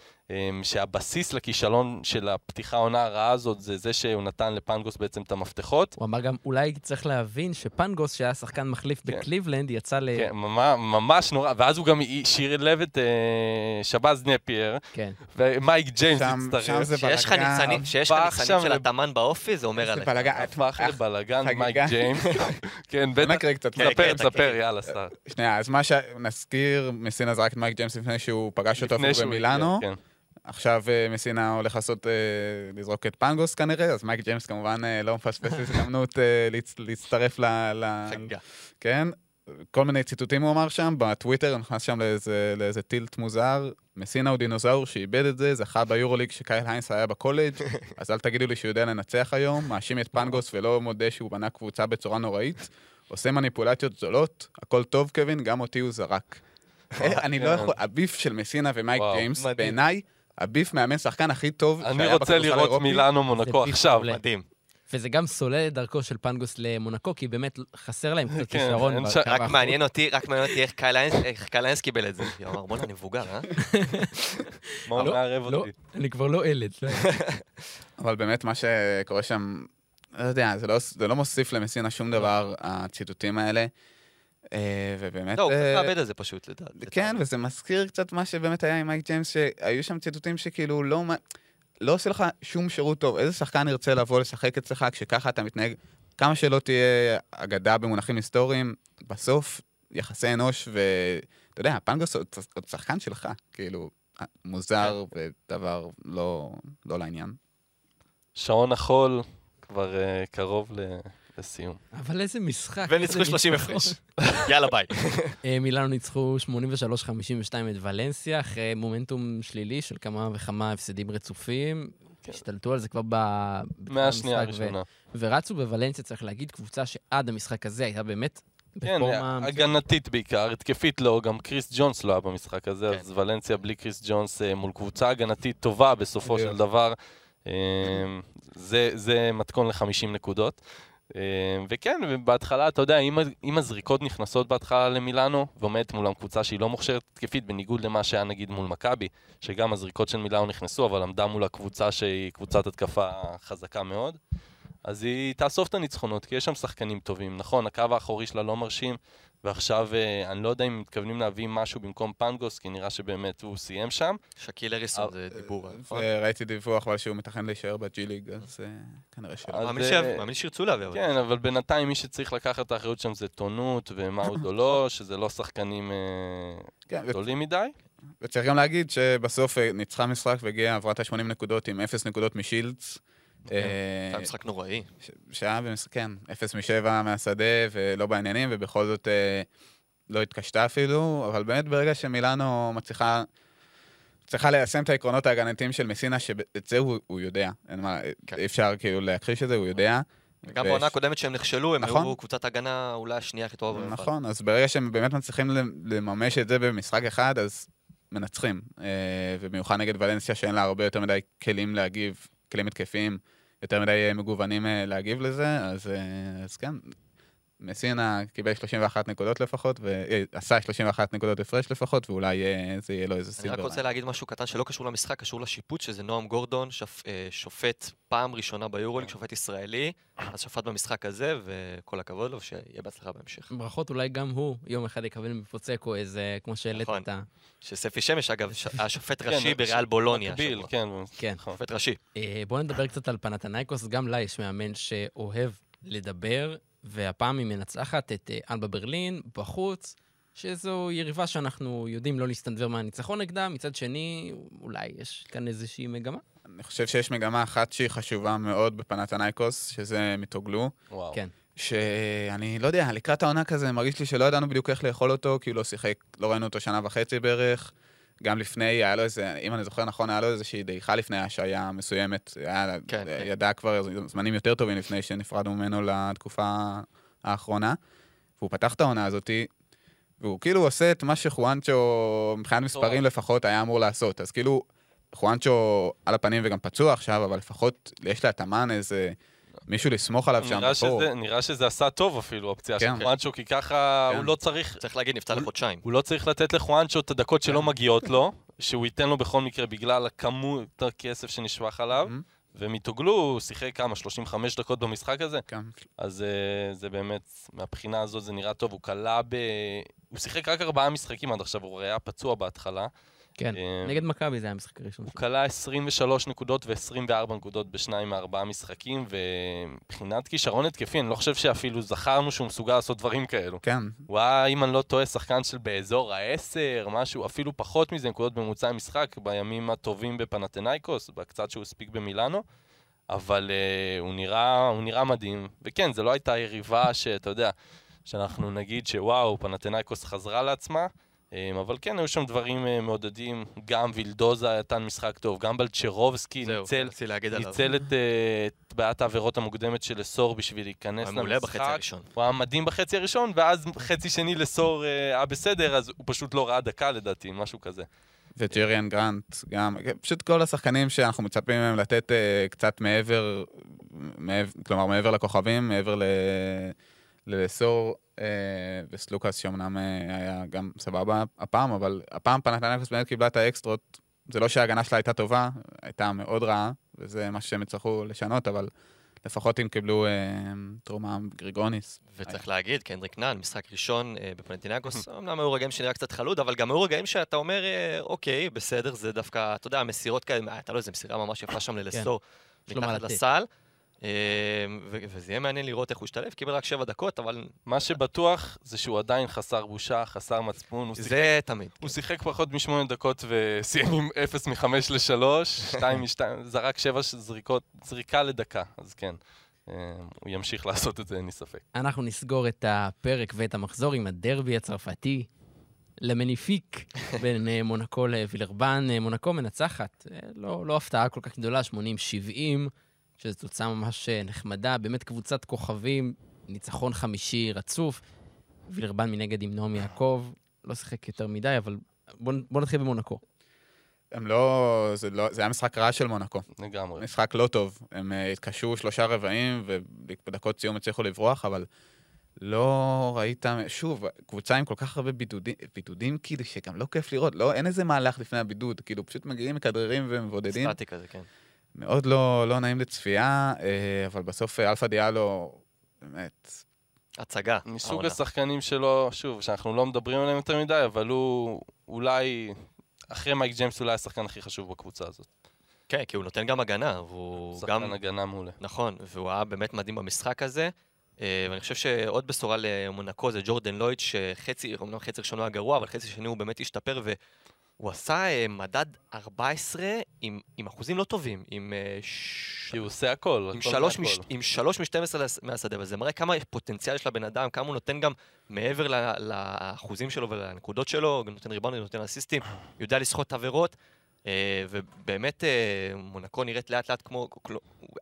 שהבסיס לכישלון של הפתיחה העונה הרעה הזאת זה זה שהוא נתן לפנגוס בעצם את המפתחות. הוא אמר גם, אולי צריך להבין שפנגוס, שהיה שחקן מחליף כן. בקליבלנד, יצא ל... כן, ממש, ממש נורא, ואז הוא גם שיר את אה, שבאז נפייר, כן. ומייק ג'יימס הצטרף. שם זה שיש לך. ניצנים, שיש לך ניצנים שם של לב- התאמן באופי, זה אומר זה עליך. בלאגן. הפך לבלאגן. מייק ג'יימס. כן, בטח. כן, ספר, כן, ספר, כן. יאללה, סתם. שנייה, אז מה שנזכיר, מסינה זרק את מייק ג'יימס לפני שהוא פגש אותו במילאנו. עכשיו אה, מסינה הולך לעשות, אה, לזרוק את פנגוס כנראה, אז מייק ג'יימס כמובן אה, לא מפספס הזדמנות להצ- להצטרף ל... חגיגה. כן. כל מיני ציטוטים הוא אמר שם, בטוויטר נכנס שם לאיזה, לאיזה tilt מוזר. מסינה הוא דינוזאור שאיבד את זה, זכה ביורוליג שקייל היינס היה בקולג', אז אל תגידו לי שהוא יודע לנצח היום, מאשים את פנגוס ולא מודה שהוא בנה קבוצה בצורה נוראית, עושה מניפולציות זולות, הכל טוב קווין, גם אותי הוא זרק. אה, אני לא יכול, ה beef של מסינה ומייק ג'יימס. בעיניי, הביף מאמן שחקן הכי טוב אני רוצה לראות. מילאנו מונקו עכשיו. מדהים. וזה גם סולל את דרכו של פנגוס למונקו, כי באמת חסר להם קצת כן, כישרון. רק. מעניין אותי, רק מעניין אותי איך איינס קיבל את זה. הוא אמר, בוא'נה, אני מבוגר, אה? מה הוא לא, מערב לא, אותי? אני כבר לא ילד. לא. אבל באמת מה שקורה שם, לא יודע, זה לא, זה לא מוסיף למסינה שום דבר, הציטוטים האלה. אה, ובאמת... לא, הוא קצת אה, מאבד את זה פשוט, לדעתי. כן, וזה מזכיר קצת מה שבאמת היה עם מייק ג'יימס, שהיו שם ציטוטים שכאילו לא, לא עושה לך שום שירות טוב. איזה שחקן ירצה לבוא לשחק אצלך כשככה אתה מתנהג? כמה שלא תהיה אגדה במונחים היסטוריים, בסוף יחסי אנוש, ואתה יודע, פנגוס עוד עוד שחקן שלך, כאילו, מוזר ודבר לא, לא לעניין. שעון החול כבר אה, קרוב ל- לסיום. אבל איזה משחק. וניצחו איזה 30 ניצחון. הפרש. יאללה, ביי. אה, מילאנו ניצחו 83-52 את ולנסיה, אחרי מומנטום שלילי של כמה וכמה הפסדים רצופים. כן. השתלטו על זה כבר ב... מהשנייה הראשונה. ורצו בוולנסיה, צריך להגיד, קבוצה שעד המשחק הזה הייתה באמת כן, בפורמה... הגנתית בעיקר, התקפית לא, גם קריס ג'ונס לא היה במשחק הזה, כן. אז ולנסיה בלי קריס ג'ונס אה, מול קבוצה הגנתית טובה בסופו של. דבר. אה, זה, זה מתכון ל-50 נקודות. אה, וכן, בהתחלה, אתה יודע, אם, הזריקות נכנסות בהתחלה למילאנו, ועומדת מולם קבוצה שהיא לא מוכשרת התקפית, בניגוד למה שהיה נגיד מול מכבי, שגם הזריקות של מילאנו נכנסו, אבל עמדה מול הקבוצה שהיא קבוצת התקפה חזקה מאוד, אז היא תאסוף את הניצחונות, כי יש שם שחקנים טובים. נכון, הקו האחורי שלה לא מרשים, ועכשיו אה, אני לא יודע אם מתכוונים להביא משהו במקום פנגוס, כי נראה שבאמת הוא סיים שם. שקיל אריסון זה דיבור, נכון? וראיתי דיווח אבל שהוא מתכנן להישאר בג'י ליג, אז אה, כנראה שלא. מאמין אה, שירצו להביא. כן, אבל בינתיים מי שצריך לקחת את האחריות שם זה טונות ומאוד או לא, שזה לא שחקנים אה, כן, גדולים מדי. וצריך גם להגיד שבסוף אה, ניצחה משחק והגיעה, עברה את ה-80 נקודות עם 0 נקודות משילדס. כן, אה, היה משחק נוראי. שהיה במשחק, כן, 0 מ-7 מהשדה ולא בעניינים, ובכל זאת אה, לא התקשתה אפילו, אבל באמת ברגע שמילאנו מצליחה... צריכה ליישם את העקרונות ההגנתיים של מסינה, שאת זה הוא, הוא יודע. אין מה, כן. אי אפשר כאילו להכחיש את זה, הוא יודע. וגם בעונה הקודמת שהם נכשלו, הם נכון. היו קבוצת הגנה אולי השנייה הכי טובה במפעל. נכון, אז ברגע שהם באמת מצליחים לממש את זה במשחק אחד, אז מנצחים. אה, ובמיוחד נגד ולנסיה, שאין לה הרבה יותר מדי כלים להגיב, כלים התקפיים, יותר מדי אה, מגוונים אה, להגיב לזה, אז, אה, אז כן. מסינה קיבל 31 נקודות לפחות, ועשה 31 נקודות הפרש לפחות, ואולי אה, זה יהיה לו איזה אני סילבר. רק רוצה להגיד משהו קטן שלא קשור למשחק, קשור לשיפוט, שזה נועם גורדון, אה, שופט פעם ראשונה ביורוליג, שופט ישראלי, אז שפט במשחק הזה, וכל הכבוד לו, שיהיה בהצלחה בהמשך. ברכות, אולי גם הוא יום אחד יקבל מפוצקו איזה, כמו שהעלית נכון. את ה... שספי שמש, אגב, ש- היה שופט כן, ראשי בריאל בולוניה. מקביל. כן. כן. שופט ראשי. אה, בואו נדבר קצת על פנתנייקוס, גם לה יש מאמן שאוהב לדבר, והפעם היא מנצחת את אה, אלבה ברלין בחוץ, שזו יריבה שאנחנו יודעים לא להסתנוור מהניצחון נגדה, מצד שני, אולי יש כאן איזושהי מגמה. אני חושב שיש מגמה אחת שהיא חשובה מאוד בפנתנייקוס, שזה מתוגלו. וואו. כן. שאני לא יודע, לקראת העונה כזה, מרגיש לי שלא ידענו בדיוק איך לאכול אותו, כי הוא לא שיחק, לא ראינו אותו שנה וחצי בערך. גם לפני, היה לו איזה, אם אני זוכר נכון, היה לו איזושהי דעיכה לפני השעיה מסוימת. היה, כן, כן. ידע כבר זמנים יותר טובים לפני שנפרדנו ממנו לתקופה האחרונה. והוא פתח את העונה הזאתי, והוא כאילו עושה את מה שחואנצ'ו, מבחינת מספרים לפחות, היה אמור לעשות. אז כאילו, חואנצ'ו על הפנים וגם פצוע עכשיו, אבל לפחות יש להתאמן איזה... מישהו לסמוך עליו שם נראה. שזה, נראה שזה עשה טוב אפילו, הפציעה כן. של חואנצ'ו, כי ככה כן. הוא לא צריך, צריך להגיד, נפצע לחודשיים. הוא לא צריך לתת לחואנצ'ו את הדקות שלא כן. מגיעות לו, שהוא ייתן לו בכל מקרה בגלל הכמות הכסף שנשפך עליו. ומתוגלו הוא שיחק כמה, 35 דקות במשחק הזה? כן. אז אה, זה באמת, מהבחינה הזאת זה נראה טוב, הוא כלה ב... הוא שיחק רק ארבעה משחקים עד עכשיו, הוא היה פצוע בהתחלה. כן, אה, נגד מכבי זה היה המשחק הראשון הוא. כלה 23 נקודות ו-24 נקודות בשניים מארבעה משחקים, ומבחינת כישרון התקפי, אני לא חושב שאפילו זכרנו שהוא מסוגל לעשות דברים כאלו. כן, הוא היה, אם אני לא טועה, שחקן של באזור ה-10, משהו, אפילו פחות מזה, נקודות בממוצע המשחק, בימים הטובים בפנתנייקוס, בקצת שהוא הספיק במילאנו, אבל uh, הוא, נראה, הוא נראה מדהים. וכן, זו לא הייתה יריבה שאתה יודע, שאנחנו נגיד שוואו, פנתנאיקוס חזרה לעצמה, אבל כן, היו שם דברים אה, מעודדים, גם וילדוזה נתן משחק טוב, גם בלצ'רובסקי ניצל. ניצל את, אה, את בעיית העבירות המוקדמת של לסור בשביל להיכנס הוא היה מעולה בחצי למשחק. הראשון. הוא היה מדהים בחצי הראשון, ואז חצי שני לסור אה, היה בסדר, אז הוא פשוט לא ראה דקה לדעתי, משהו כזה. וג'ריאן גרנט, גם, פשוט כל השחקנים שאנחנו מצפים מהם לתת קצת מעבר, מעבר, כלומר מעבר לכוכבים, מעבר ל... ללסור uh, וסלוקאס, שאומנם uh, היה גם סבבה הפעם, אבל הפעם פנתנקוס באמת קיבלה את האקסטרות. זה לא שההגנה שלה הייתה טובה, הייתה מאוד רעה, וזה מה שהם יצטרכו לשנות, אבל לפחות הם קיבלו uh, תרומה גריגוניס. וצריך להגיד, קנדריק נאן, משחק ראשון אה, בפנטינגוס, אמנם היו רגעים שנראה קצת חלוד, אבל גם היו רגעים שאתה אומר, אה, אוקיי, בסדר, זה דווקא, אתה יודע, מסירות כאלה, הייתה לו איזו מסירה ממש יפה שם ללסור, יש לו מה מתחת. לסל, אה, וזה יהיה מעניין לראות איך הוא ישתלב, קיבל רק שבע דקות, אבל מה שבטוח זה שהוא עדיין חסר בושה, חסר מצפון, הוא שיחק זה תמיד. הוא שיחק פחות משמונה דקות וסיים עם 0 מ-5 ל-3, 2 מ-2, זרק 7 זריקות, זריקה לדקה, אז כן. אה, הוא ימשיך לעשות את זה, אין לי ספק. אנחנו נסגור את הפרק ואת המחזור עם הדרבי הצרפתי. למניפיק בין אה, מונקו לווילרבן. אה, מונקו מנצחת, אה, לא, לא הפתעה כל כך גדולה, 80-70, שזו תוצאה ממש אה, נחמדה, באמת קבוצת כוכבים, ניצחון חמישי רצוף. וילרבן מנגד עם נעמי יעקב, לא שיחק יותר מדי, אבל בואו בוא נתחיל במונקו. הם לא זה, לא... זה היה משחק רע של מונקו. לגמרי. משחק לא טוב. הם uh, התקשו שלושה רבעים, ובדקות סיום הצליחו לברוח, אבל לא ראית... שוב, קבוצה עם כל כך הרבה בידודים, בידודים כאילו, שגם לא כיף לראות. לא, אין איזה מהלך לפני הבידוד, כאילו, פשוט מגיעים, מכדררים ומבודדים. סטטי כזה, כן. מאוד לא, לא נעים לצפייה, אה, אבל בסוף אה, אלפא דיאלו, באמת, הצגה. מסוג העונה. השחקנים שלו, שוב, שאנחנו לא מדברים עליהם יותר מדי, אבל הוא אולי, אחרי מייק ג'יימס, אולי השחקן הכי חשוב בקבוצה הזאת. כן, כי הוא נותן גם הגנה, והוא שחקן גם... הגנה מעולה. נכון, והוא היה באמת מדהים במשחק הזה. אה, ואני חושב שעוד בשורה למונקו זה ג'ורדן לויד, שחצי, אמנם חצי ראשון היה גרוע, אבל חצי שני הוא באמת השתפר, והוא עשה אה, מדד 14 עם, עם אחוזים לא טובים, עם, אה. כי הוא עושה הכל, עם הכל שלוש, מהכל. מש... עם שלוש מ-12 מהשדה, וזה מראה כמה פוטנציאל יש לבן אדם, כמה הוא נותן גם מעבר ל- לאחוזים שלו ולנקודות שלו, נותן ריבאונד, נותן אסיסטים, יודע לסחוט עבירות, אה, ובאמת אה, מונקו נראית לאט לאט כמו,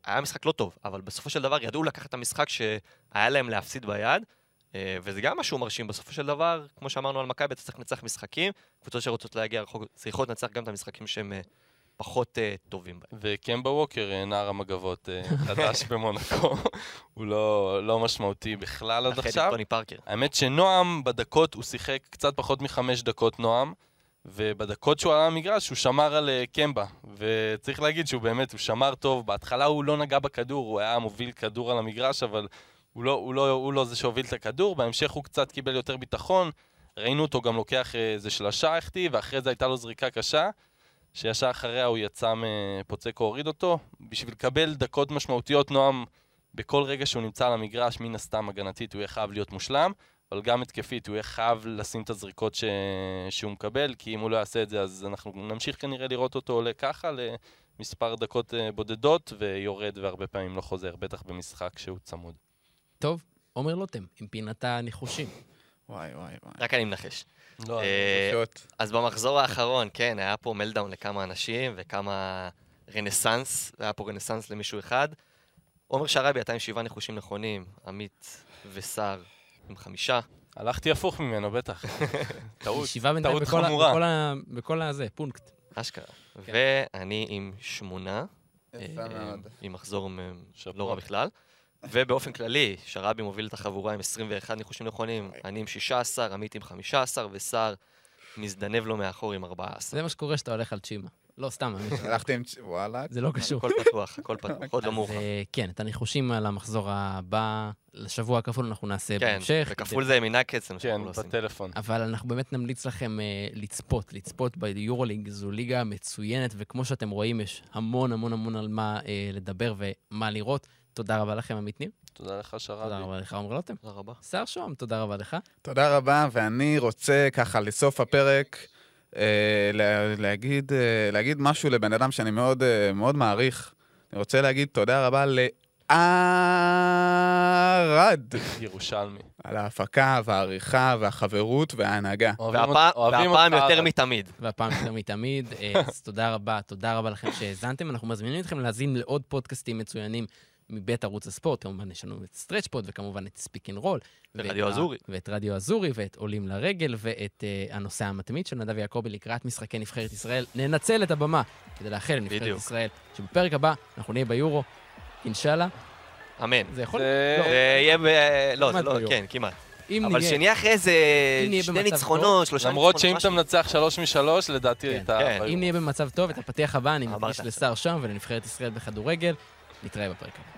היה משחק לא טוב, אבל בסופו של דבר ידעו לקחת את המשחק שהיה להם להפסיד ביד, אה, וזה גם משהו מרשים, בסופו של דבר, כמו שאמרנו על מכבי, אתה צריך לנצח משחקים, קבוצות שרוצות להגיע רחוק צריכות לנצח גם את המשחקים שהם אה, פחות אה, טובים בהם. וקמבה ווקר, אה, נער המגבות אה, חדש במונקו, הוא לא, לא משמעותי בכלל עד אחרי עכשיו. טוני פארקר. האמת שנועם בדקות, הוא שיחק קצת פחות מחמש דקות נועם, ובדקות שהוא עלה למגרש הוא שמר על אה, קמבה. וצריך להגיד שהוא באמת, הוא שמר טוב. בהתחלה הוא לא נגע בכדור, הוא היה מוביל כדור על המגרש, אבל הוא לא, הוא לא, הוא לא זה שהוביל את הכדור. בהמשך הוא קצת קיבל יותר ביטחון. ראינו אותו גם לוקח אה, איזה שלושה החטיא, ואחרי זה הייתה לו זריקה קשה, שישר אחריה הוא יצא מפוצקו, הוריד אותו. בשביל לקבל דקות משמעותיות, נועם, בכל רגע שהוא נמצא על המגרש, מן הסתם הגנתית, הוא יהיה חייב להיות מושלם. אבל גם התקפית, הוא יהיה חייב לשים את הזריקות ש... שהוא מקבל, כי אם הוא לא יעשה את זה, אז אנחנו נמשיך כנראה לראות אותו עולה ככה למספר דקות אה, בודדות, ויורד והרבה פעמים לא חוזר, בטח במשחק שהוא צמוד. טוב, עומר לוטם, עם פינת הניחושים. וואי וואי וואי. רק אני מנחש. לא, אה. אז במחזור האחרון, כן, היה פה מלדאון לכמה אנשים וכמה רנסאנס, היה פה רנסאנס למישהו אחד. עומר שרעבי הייתה עם שבעה ניחושים נכונים, עמית וסער עם חמישה. הלכתי הפוך ממנו, בטח. טעות, טעות חמורה. בכל ה- בכל הזה, פונקט. אשכרה. כן. ואני עם שמונה, יפה אה, מאוד. עם מחזור. לא רע בכלל. ובאופן כללי, שרעבי מוביל את החבורה עם 21 ניחושים נכונים, אני עם 16, עמית עם 15, וסער מזדנב לו מאחור עם 14. זה מה שקורה כשאתה הולך על צ'ימה. לא, סתם. הלכתי עם... וואלה. זה לא קשור. הכל פתוח, הכל פתוח, עוד לא מאוחר. אה, כן, את הניחושים על המחזור הבא, לשבוע הכפול אנחנו נעשה כן, בהמשך. וכפול זה מנקץ, זה מה כן, שאנחנו לא עושים. בטלפון. אבל אנחנו באמת נמליץ לכם אה, לצפות, לצפות ביורוליג, זו ליגה מצוינת, וכמו שאתם רואים, יש המון המון המון על מה אה, לדבר ומה לראות. תודה רבה לכם, עמית ניר. תודה לך, תודה שרבי. רבה לך, עומר לוטם. תודה רבה. שר שוהם, תודה רבה לך. תודה רבה, ואני רוצה ככה לסוף הפרק אה, לה- להגיד, אה, להגיד משהו לבן אדם שאני מאוד, אה, מאוד מעריך. אני רוצה להגיד תודה רבה ערד. ירושלמי. על ההפקה והעריכה והחברות וההנהגה. אוהבים והפעם יותר. מתמיד. והפעם יותר מתמיד. אז תודה רבה, תודה רבה לכם שהאזנתם. אנחנו מזמינים אתכם להאזין לעוד פודקאסטים מצוינים מבית ערוץ הספורט. כמובן, יש לנו את סטרצ'פוד, וכמובן את ספיק אנד רול. ורדיו אזורי. ואת רדיו אזורי, ואת עולים לרגל, ואת uh, הנושא המתמיד של נדב יעקבי לקראת משחקי נבחרת ישראל. ננצל את הבמה כדי לאחל לנבחרת בדיוק. ישראל, שבפרק הבא אנחנו נהיה ביורו, אינשאללה. אמן. זה יכול... זה- לא, זה יהיה ב... לא, זה לא. כן, כמעט. אם אבל נהיה... שנהיה אחרי נהיה שני ניצחונות, שלושה ניצחונות, למרות שאם אתה. מנצח שלוש משלוש, לדעתי כן, הייתה... כן. אם נהיה במצב טוב, את הפתיח הבא אני מקדיש עכשיו. לשר שם ולנבחרת ישראל בכדורגל. נתראה בפרק הבא.